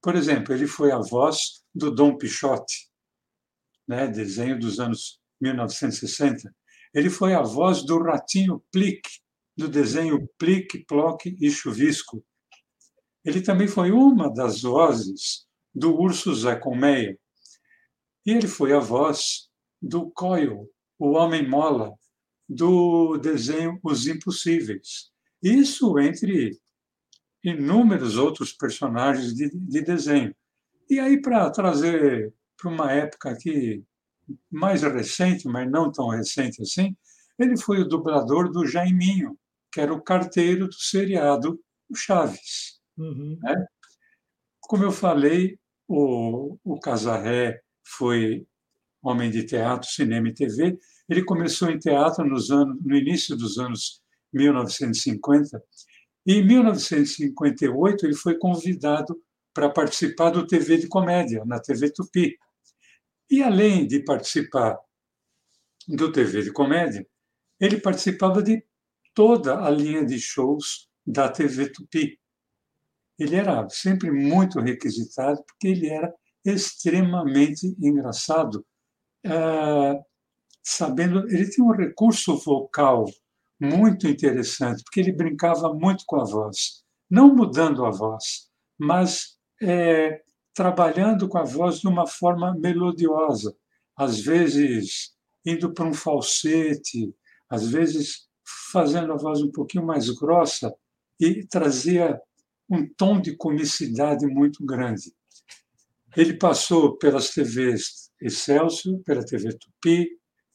Por exemplo, ele foi a voz do Dom Pichote, né, desenho dos anos 1960. Ele foi a voz do Ratinho Plique, do desenho Plique, Ploque e Chuvisco. Ele também foi uma das vozes do Urso Zé Colmeia. E ele foi a voz do Coyle, o Homem Mola, do desenho Os Impossíveis. Isso entre inúmeros outros personagens de, de desenho. E aí, para trazer para uma época aqui mais recente, mas não tão recente assim, ele foi o dublador do Jaiminho, que era o carteiro do seriado o Chaves. Uhum. Né? Como eu falei, o, o Casarré foi homem de teatro, cinema e TV, ele começou em teatro nos anos, no início dos anos 1950 e em 1958 ele foi convidado para participar do TV de comédia na TV Tupi. E além de participar do TV de comédia, ele participava de toda a linha de shows da TV Tupi. Ele era sempre muito requisitado porque ele era extremamente engraçado. Ah, sabendo, ele tinha um recurso vocal muito interessante, porque ele brincava muito com a voz, não mudando a voz, mas é, trabalhando com a voz de uma forma melodiosa, às vezes indo para um falsete, às vezes fazendo a voz um pouquinho mais grossa e trazia um tom de comicidade muito grande. Ele passou pelas TVs Excelsior, pela TV Tupi,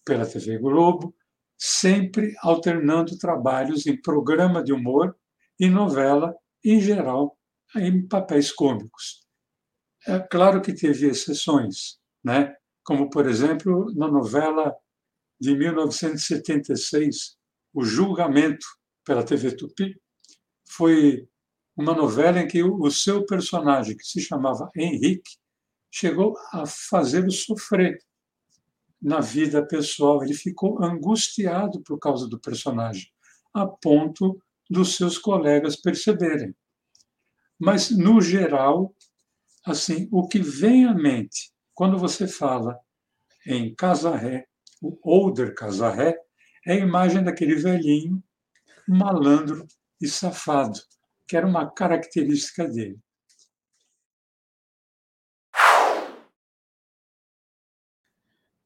pela TV Globo, sempre alternando trabalhos em programa de humor e novela, em geral, em papéis cômicos. É claro que teve exceções, né? como, por exemplo, na novela de 1976, O Julgamento, pela TV Tupi, foi uma novela em que o seu personagem, que se chamava Henrique, chegou a fazê-lo sofrer na vida pessoal. Ele ficou angustiado por causa do personagem, a ponto dos seus colegas perceberem. Mas, no geral, assim, o que vem à mente quando você fala em Casarré, o Older Casarré, é a imagem daquele velhinho malandro e safado, que era uma característica dele.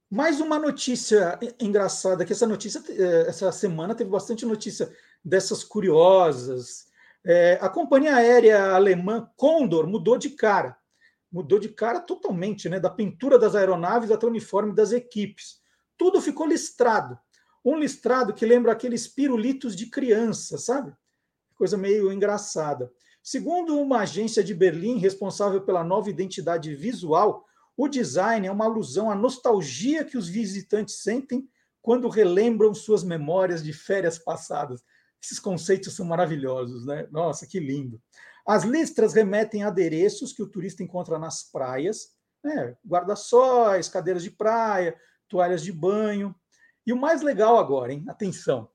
Mais uma notícia engraçada, que essa notícia, eh, essa semana teve bastante notícia dessas curiosas. É, a companhia aérea alemã Condor mudou de cara. mudou de cara totalmente, né? Da pintura das aeronaves até o uniforme das equipes. Tudo ficou listrado. Um listrado que lembra aqueles pirulitos de criança, sabe? Coisa meio engraçada. Segundo uma agência de Berlim responsável pela nova identidade visual, o design é uma alusão à nostalgia que os visitantes sentem quando relembram suas memórias de férias passadas. Esses conceitos são maravilhosos, né? Nossa, que lindo. As listras remetem a adereços que o turista encontra nas praias, né? guarda-sóis, cadeiras de praia, toalhas de banho. E o mais legal agora, hein? Atenção.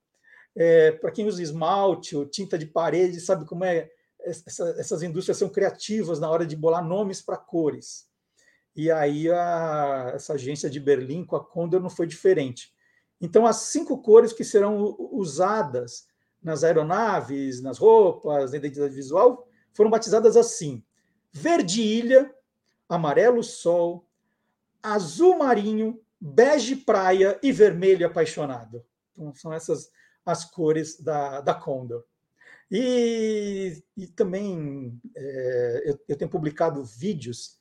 É, Para quem usa esmalte ou tinta de parede, sabe como é? Essa, essas indústrias são criativas na hora de bolar nomes para cores. E aí a, essa agência de Berlim com a Condor não foi diferente. Então, as cinco cores que serão usadas nas aeronaves, nas roupas, na identidade visual, foram batizadas assim: verde ilha, amarelo sol, azul marinho, bege praia e vermelho apaixonado. Então, são essas as cores da, da Condor. E, e também é, eu, eu tenho publicado vídeos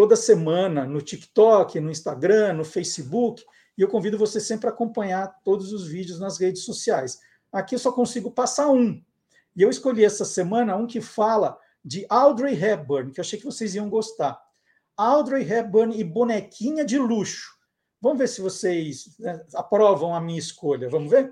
toda semana no TikTok, no Instagram, no Facebook, e eu convido você sempre a acompanhar todos os vídeos nas redes sociais. Aqui eu só consigo passar um. E eu escolhi essa semana um que fala de Audrey Hepburn, que eu achei que vocês iam gostar. Audrey Hepburn e bonequinha de luxo. Vamos ver se vocês né, aprovam a minha escolha. Vamos ver?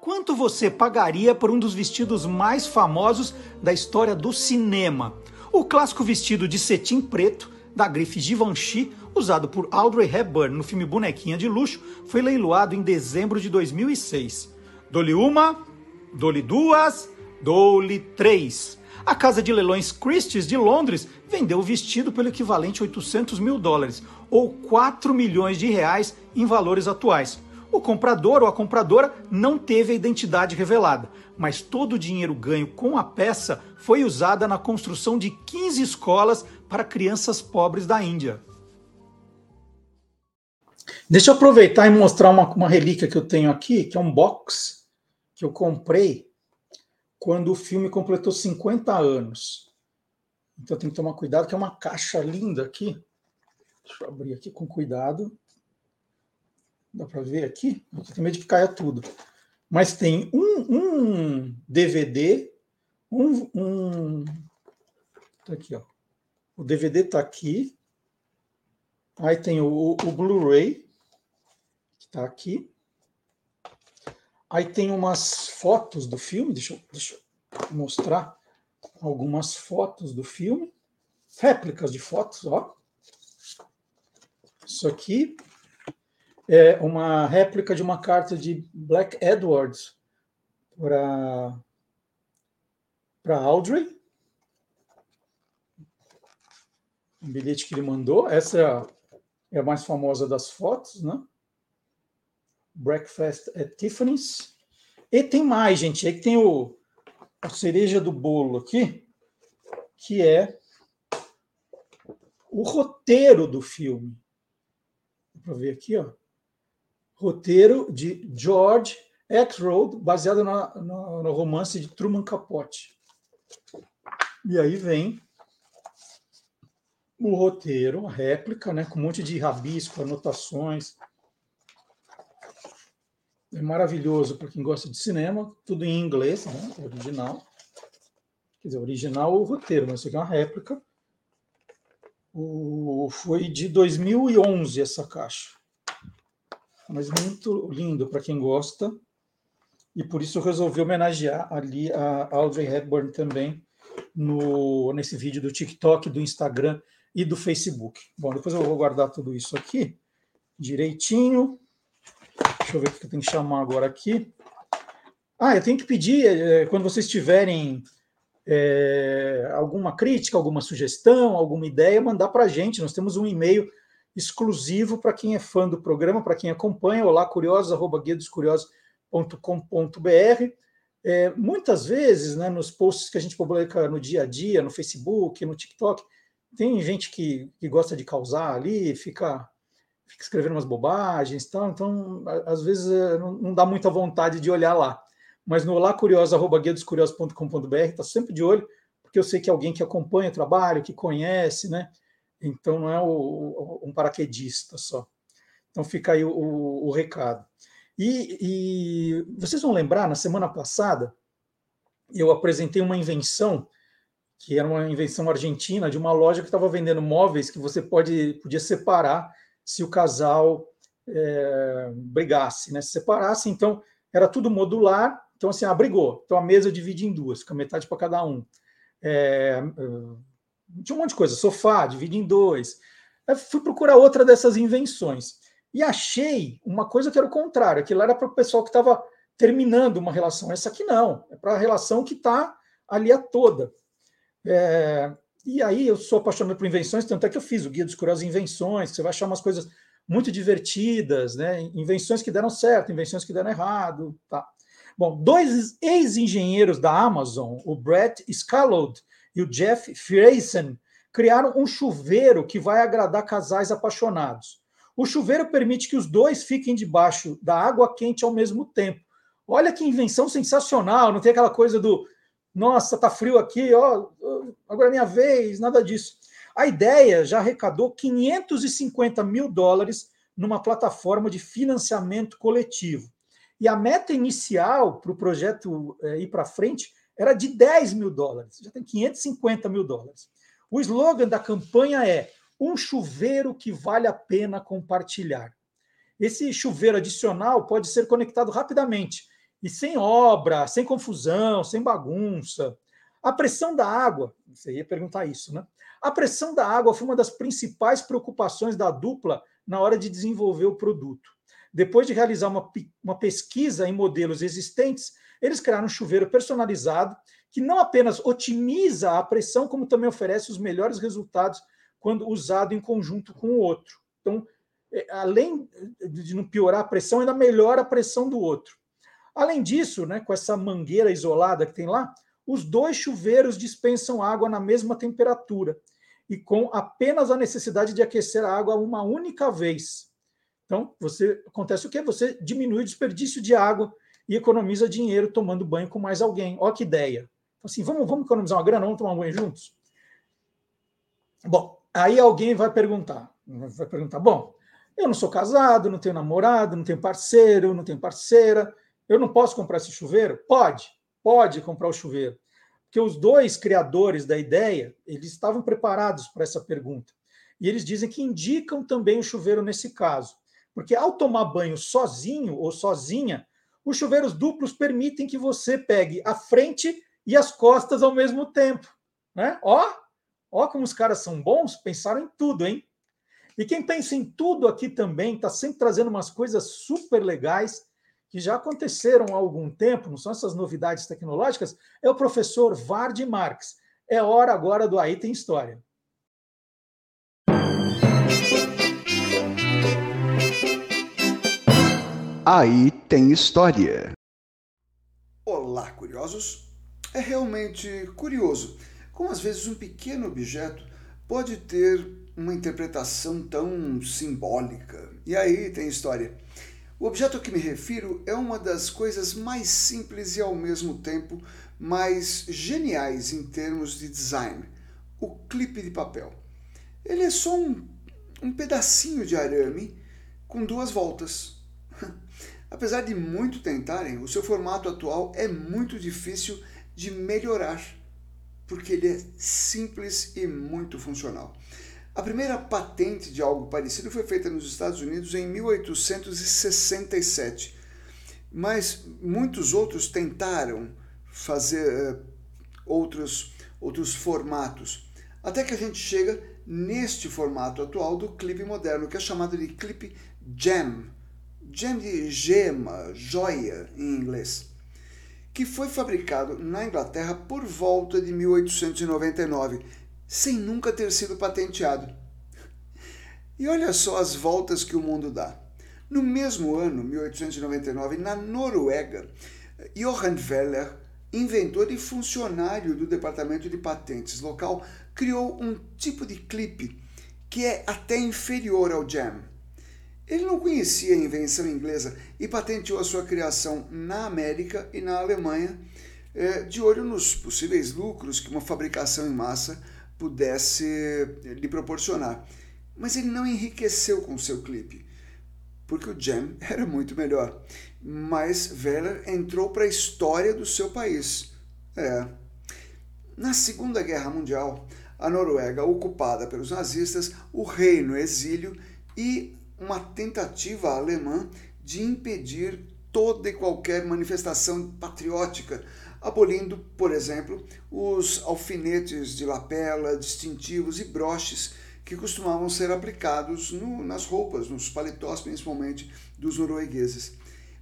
Quanto você pagaria por um dos vestidos mais famosos da história do cinema? O clássico vestido de cetim preto da grife Givenchy, usado por Audrey Hepburn no filme Bonequinha de Luxo, foi leiloado em dezembro de 2006. Dole uma, dole duas, dole três. A casa de leilões Christie's de Londres vendeu o vestido pelo equivalente a 800 mil dólares, ou 4 milhões de reais em valores atuais. O comprador ou a compradora não teve a identidade revelada, mas todo o dinheiro ganho com a peça foi usada na construção de 15 escolas para crianças pobres da Índia. Deixa eu aproveitar e mostrar uma, uma relíquia que eu tenho aqui, que é um box que eu comprei quando o filme completou 50 anos. Então tem que tomar cuidado, que é uma caixa linda aqui. Deixa eu abrir aqui com cuidado. Dá para ver aqui? Tenho medo que caia tudo. Mas tem um, um DVD, um, um. Tá aqui, ó. O DVD está aqui. Aí tem o, o Blu-ray, que está aqui. Aí tem umas fotos do filme, deixa eu, deixa eu mostrar algumas fotos do filme. Réplicas de fotos, ó. Isso aqui é uma réplica de uma carta de Black Edwards para para Audrey. Um bilhete que ele mandou. Essa é a, é a mais famosa das fotos, né? Breakfast at Tiffany's. E tem mais, gente. Aí tem o a cereja do bolo aqui, que é o roteiro do filme. Para ver aqui, ó roteiro de George Ackroyd, baseado na, no, no romance de Truman Capote. E aí vem o roteiro, a réplica, né, com um monte de rabisco, anotações. É maravilhoso para quem gosta de cinema, tudo em inglês, né, original. Quer dizer, original o roteiro, mas isso aqui é uma réplica. O, foi de 2011 essa caixa mas muito lindo para quem gosta. E por isso eu resolvi homenagear ali a Audrey Hepburn também no, nesse vídeo do TikTok, do Instagram e do Facebook. Bom, depois eu vou guardar tudo isso aqui direitinho. Deixa eu ver o que eu tenho que chamar agora aqui. Ah, eu tenho que pedir, é, quando vocês tiverem é, alguma crítica, alguma sugestão, alguma ideia, mandar para a gente. Nós temos um e-mail exclusivo para quem é fã do programa, para quem acompanha, olá curiosos, arroba guiadoscuriosos.com.br. É, muitas vezes, né, nos posts que a gente publica no dia a dia, no Facebook, no TikTok, tem gente que, que gosta de causar ali, fica, fica escrevendo umas bobagens, então, então às vezes é, não, dá muita vontade de olhar lá. Mas no olá curioso, arroba está sempre de olho, porque eu sei que é alguém que acompanha o trabalho, que conhece, né? Então não é o, o, um paraquedista só. Então fica aí o, o recado. E, e, vocês vão lembrar, na semana passada, eu apresentei uma invenção, que era uma invenção argentina, de uma loja que estava vendendo móveis que você pode, podia separar se o casal é, brigasse, né? Se separasse, então era tudo modular, então assim, abrigou. Ah, então a mesa divide em duas, fica metade para cada um. É, tinha um monte de coisa, sofá, divide em dois. Eu fui procurar outra dessas invenções e achei uma coisa que era o contrário, aquilo era para o pessoal que estava terminando uma relação. Essa aqui não, é para a relação que está ali a toda. É, e aí eu sou apaixonado por invenções, tanto é que eu fiz o Guia dos Curiosas Invenções, você vai achar umas coisas muito divertidas, né? invenções que deram certo, invenções que deram errado. Tá. Bom, dois ex-engenheiros da Amazon, o Brett Scalod e o Jeff Friesen, criaram um chuveiro que vai agradar casais apaixonados. O chuveiro permite que os dois fiquem debaixo da água quente ao mesmo tempo. Olha que invenção sensacional, não tem aquela coisa do nossa, tá frio aqui, ó, agora é minha vez, nada disso. A ideia já arrecadou 550 mil dólares numa plataforma de financiamento coletivo. E a meta inicial para o projeto é, ir para frente era de 10 mil dólares, já tem 550 mil dólares. O slogan da campanha é um chuveiro que vale a pena compartilhar. Esse chuveiro adicional pode ser conectado rapidamente e sem obra, sem confusão, sem bagunça. A pressão da água, você ia perguntar isso, né? A pressão da água foi uma das principais preocupações da dupla na hora de desenvolver o produto. Depois de realizar uma, uma pesquisa em modelos existentes, eles criaram um chuveiro personalizado que não apenas otimiza a pressão, como também oferece os melhores resultados quando usado em conjunto com o outro. Então, é, além de não piorar a pressão, ainda melhora a pressão do outro. Além disso, né, com essa mangueira isolada que tem lá, os dois chuveiros dispensam água na mesma temperatura e com apenas a necessidade de aquecer a água uma única vez. Então, você acontece o quê? Você diminui o desperdício de água e economiza dinheiro tomando banho com mais alguém. Olha que ideia. Assim, vamos, vamos economizar uma grana, vamos tomar um banho juntos? Bom, aí alguém vai perguntar, vai perguntar, bom, eu não sou casado, não tenho namorado, não tenho parceiro, não tenho parceira, eu não posso comprar esse chuveiro? Pode, pode comprar o chuveiro. Porque os dois criadores da ideia, eles estavam preparados para essa pergunta. E eles dizem que indicam também o chuveiro nesse caso. Porque ao tomar banho sozinho ou sozinha, os chuveiros duplos permitem que você pegue a frente e as costas ao mesmo tempo. Né? Ó, ó como os caras são bons, pensaram em tudo, hein? E quem pensa em tudo aqui também está sempre trazendo umas coisas super legais que já aconteceram há algum tempo, não são essas novidades tecnológicas, é o professor Vard Marx. É hora agora do Aí Tem História. Aí tem história. Olá, curiosos! É realmente curioso como às vezes um pequeno objeto pode ter uma interpretação tão simbólica. E aí tem história. O objeto a que me refiro é uma das coisas mais simples e ao mesmo tempo mais geniais em termos de design: o clipe de papel. Ele é só um, um pedacinho de arame com duas voltas. Apesar de muito tentarem, o seu formato atual é muito difícil de melhorar, porque ele é simples e muito funcional. A primeira patente de algo parecido foi feita nos Estados Unidos em 1867, mas muitos outros tentaram fazer uh, outros, outros formatos, até que a gente chega neste formato atual do clipe moderno, que é chamado de clipe gem, gem de gema, joia em inglês, que foi fabricado na Inglaterra por volta de 1899 sem nunca ter sido patenteado. E olha só as voltas que o mundo dá. No mesmo ano, 1899, na Noruega, Johan Weller, inventor e funcionário do Departamento de Patentes local, criou um tipo de clipe que é até inferior ao jam. Ele não conhecia a invenção inglesa e patenteou a sua criação na América e na Alemanha é, de olho nos possíveis lucros que uma fabricação em massa pudesse lhe proporcionar. Mas ele não enriqueceu com seu clipe, porque o Jam *laughs* era muito melhor. Mas Weller entrou para a história do seu país. É. Na Segunda Guerra Mundial, a Noruega ocupada pelos nazistas, o rei no exílio e uma tentativa alemã de impedir toda e qualquer manifestação patriótica, abolindo, por exemplo, os alfinetes de lapela, distintivos e broches que costumavam ser aplicados no, nas roupas, nos paletós principalmente dos noruegueses.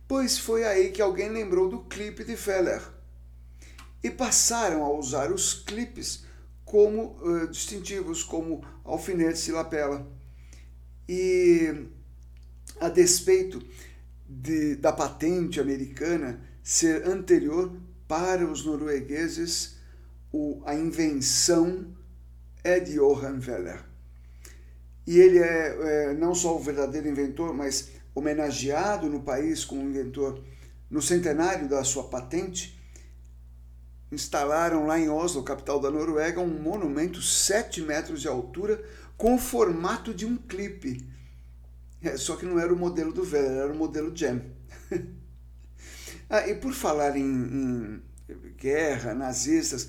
Pois foi aí que alguém lembrou do clipe de Feller. E passaram a usar os clipes como uh, distintivos, como alfinetes de lapela. E a despeito de, da patente americana ser anterior para os noruegueses, o, a invenção é de Johann Weller. E ele é, é não só o verdadeiro inventor, mas homenageado no país como inventor no centenário da sua patente. Instalaram lá em Oslo, capital da Noruega, um monumento 7 metros de altura com o formato de um clipe é, só que não era o modelo do Weller, era o modelo Jam. *laughs* ah, e por falar em, em guerra, nazistas,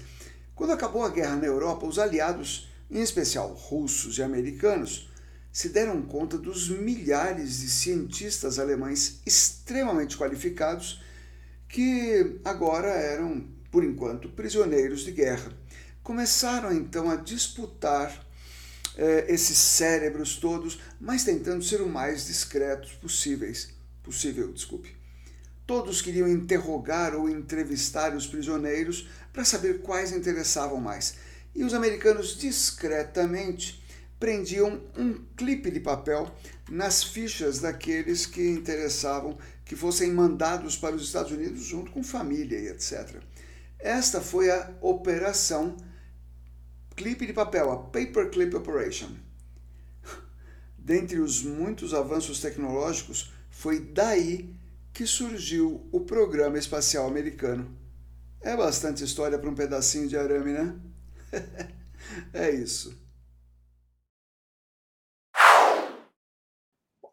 quando acabou a guerra na Europa, os aliados, em especial russos e americanos, se deram conta dos milhares de cientistas alemães extremamente qualificados que agora eram, por enquanto, prisioneiros de guerra. Começaram então a disputar eh, esses cérebros todos, mas tentando ser o mais discretos possíveis, possível, desculpe. Todos queriam interrogar ou entrevistar os prisioneiros para saber quais interessavam mais. E os americanos discretamente prendiam um clipe de papel nas fichas daqueles que interessavam que fossem mandados para os Estados Unidos junto com família e etc. Esta foi a operação clipe de papel, a Paperclip Operation. *laughs* Dentre os muitos avanços tecnológicos, foi daí que surgiu o programa espacial americano. É bastante história para um pedacinho de arame, né? *laughs* é isso.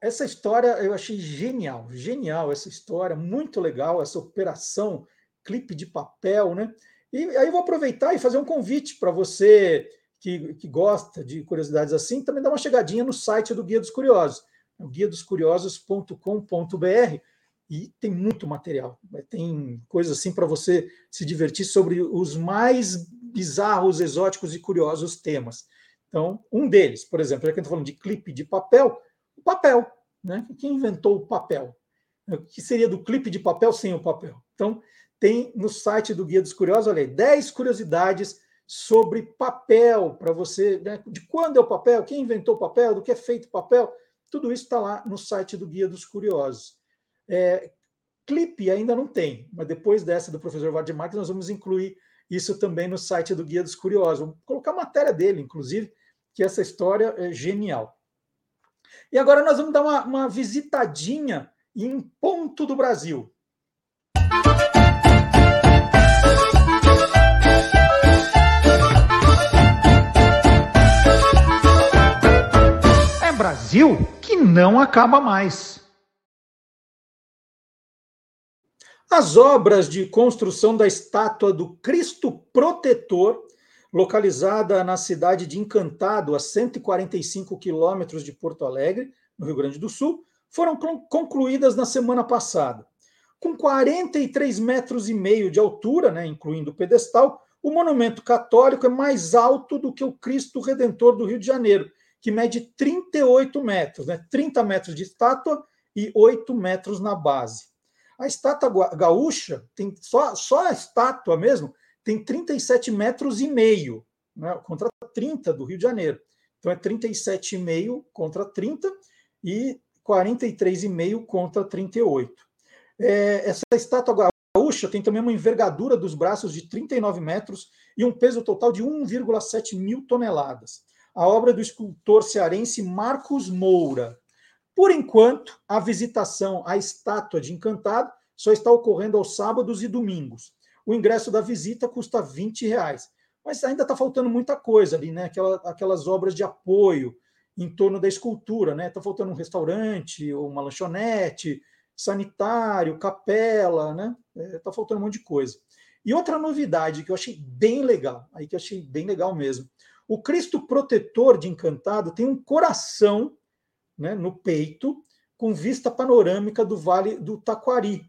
Essa história eu achei genial, genial essa história, muito legal, essa operação clipe de papel, né? E aí vou aproveitar e fazer um convite para você que, que, gosta de curiosidades assim, também dá uma chegadinha no site do Guia dos Curiosos, o guia dos curiosos.com.br, e tem muito material. Tem coisas assim para você se divertir sobre os mais bizarros, exóticos e curiosos temas. Então, um deles, por exemplo, já que eu estou falando de clipe de papel, o papel. Né? Quem inventou o papel? O que seria do clipe de papel sem o papel? Então, tem no site do Guia dos Curiosos, olha aí, 10 curiosidades sobre papel, para você, né, de quando é o papel, quem inventou o papel, do que é feito o papel, tudo isso está lá no site do Guia dos Curiosos. É, clipe ainda não tem, mas depois dessa do professor Valdemar, nós vamos incluir isso também no site do Guia dos Curiosos. Vamos colocar a matéria dele, inclusive, que essa história é genial. E agora nós vamos dar uma, uma visitadinha em ponto do Brasil. Brasil que não acaba mais. As obras de construção da estátua do Cristo Protetor, localizada na cidade de Encantado, a 145 quilômetros de Porto Alegre, no Rio Grande do Sul, foram concluídas na semana passada. Com 43 metros e meio de altura, né, incluindo o pedestal, o monumento católico é mais alto do que o Cristo Redentor do Rio de Janeiro, que mede 38 metros, né? 30 metros de estátua e 8 metros na base. A estátua gaúcha tem só, só a estátua mesmo tem 37 metros e meio, né? contra 30 do Rio de Janeiro. Então é 37,5 contra 30 e 43,5 contra 38. É, essa estátua gaúcha tem também uma envergadura dos braços de 39 metros e um peso total de 1,7 mil toneladas a obra do escultor cearense Marcos Moura. Por enquanto, a visitação à estátua de Encantado só está ocorrendo aos sábados e domingos. o ingresso da visita custa 20 reais. Mas ainda está faltando muita coisa ali, né? Aquela, aquelas obras de apoio em torno da escultura, né? Está faltando um restaurante, uma lanchonete, sanitário, capela, né? Está é, tá faltando um monte de coisa. E outra novidade que eu achei bem legal, aí que eu achei bem legal mesmo. O Cristo protetor de Encantado tem um coração né, no peito com vista panorâmica do Vale do Taquari.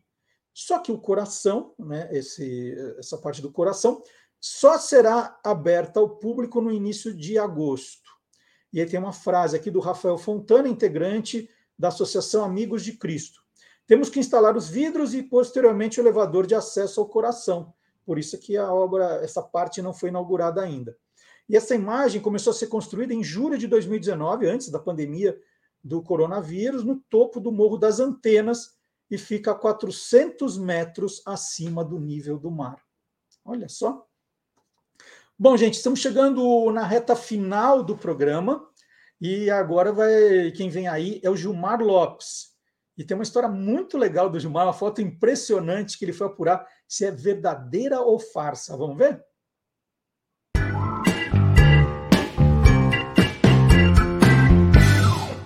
Só que o coração, né, esse, essa parte do coração, só será aberta ao público no início de agosto. E aí tem uma frase aqui do Rafael Fontana, integrante da Associação Amigos de Cristo. Temos que instalar os vidros e posteriormente o elevador de acesso ao coração. Por isso que a obra, essa parte não foi inaugurada ainda. E essa imagem começou a ser construída em julho de 2019, antes da pandemia do coronavírus, no topo do Morro das Antenas, e fica a 400 metros acima do nível do mar. Olha só. Bom, gente, estamos chegando na reta final do programa e agora vai quem vem aí é o Gilmar Lopes. E tem uma história muito legal do Gilmar, uma foto impressionante que ele foi apurar se é verdadeira ou farsa. Vamos ver?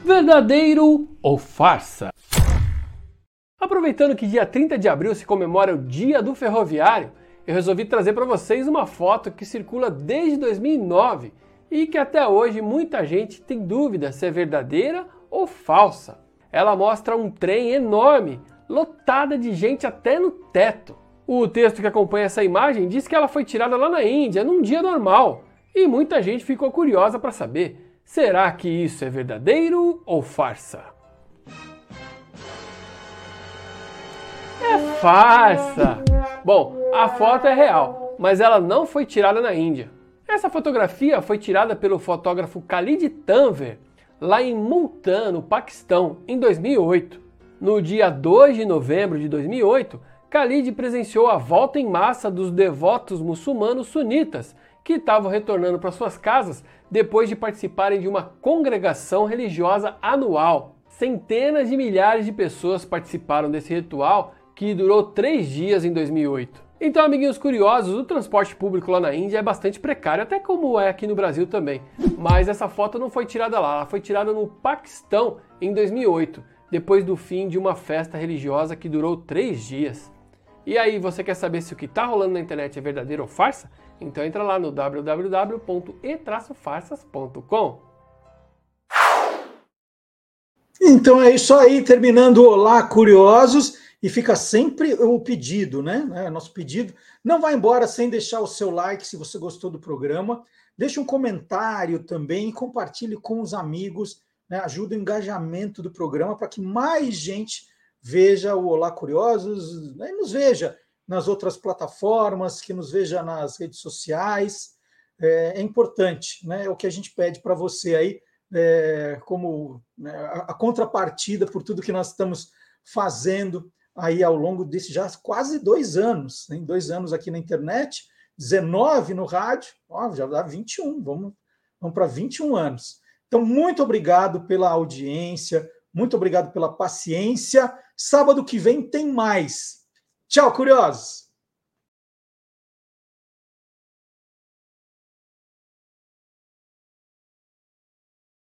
Verdadeiro ou farsa? Aproveitando que dia 30 de abril se comemora o Dia do Ferroviário, eu resolvi trazer para vocês uma foto que circula desde 2009 e que até hoje muita gente tem dúvida se é verdadeira ou falsa. Ela mostra um trem enorme, lotada de gente até no teto. O texto que acompanha essa imagem diz que ela foi tirada lá na Índia, num dia normal. E muita gente ficou curiosa para saber: será que isso é verdadeiro ou farsa? É farsa! Bom, a foto é real, mas ela não foi tirada na Índia. Essa fotografia foi tirada pelo fotógrafo Khalid Tanver, lá em Multan, no Paquistão, em 2008. No dia 2 de novembro de 2008, Khalid presenciou a volta em massa dos devotos muçulmanos sunitas que estavam retornando para suas casas depois de participarem de uma congregação religiosa anual. Centenas de milhares de pessoas participaram desse ritual que durou três dias em 2008. Então, amiguinhos curiosos, o transporte público lá na Índia é bastante precário, até como é aqui no Brasil também. Mas essa foto não foi tirada lá, ela foi tirada no Paquistão em 2008, depois do fim de uma festa religiosa que durou três dias. E aí, você quer saber se o que está rolando na internet é verdadeiro ou farsa? Então entra lá no www.e-farsas.com. Então é isso aí, terminando Olá Curiosos, e fica sempre o pedido, né? É, nosso pedido. Não vá embora sem deixar o seu like se você gostou do programa. Deixe um comentário também e compartilhe com os amigos. Né? Ajuda o engajamento do programa para que mais gente veja o Olá Curiosos, né, nos veja nas outras plataformas, que nos veja nas redes sociais. É, é importante, né? É o que a gente pede para você aí, é, como né, a, a, contrapartida por tudo que nós estamos fazendo aí ao longo desse já quase dois anos, né, dois anos aqui na internet, 19 no rádio, ó, já dá 21, vamos, vamos para 21 anos. Então, muito obrigado pela audiência, muito obrigado pela paciência. Sábado que vem tem mais. Tchau, curiosos!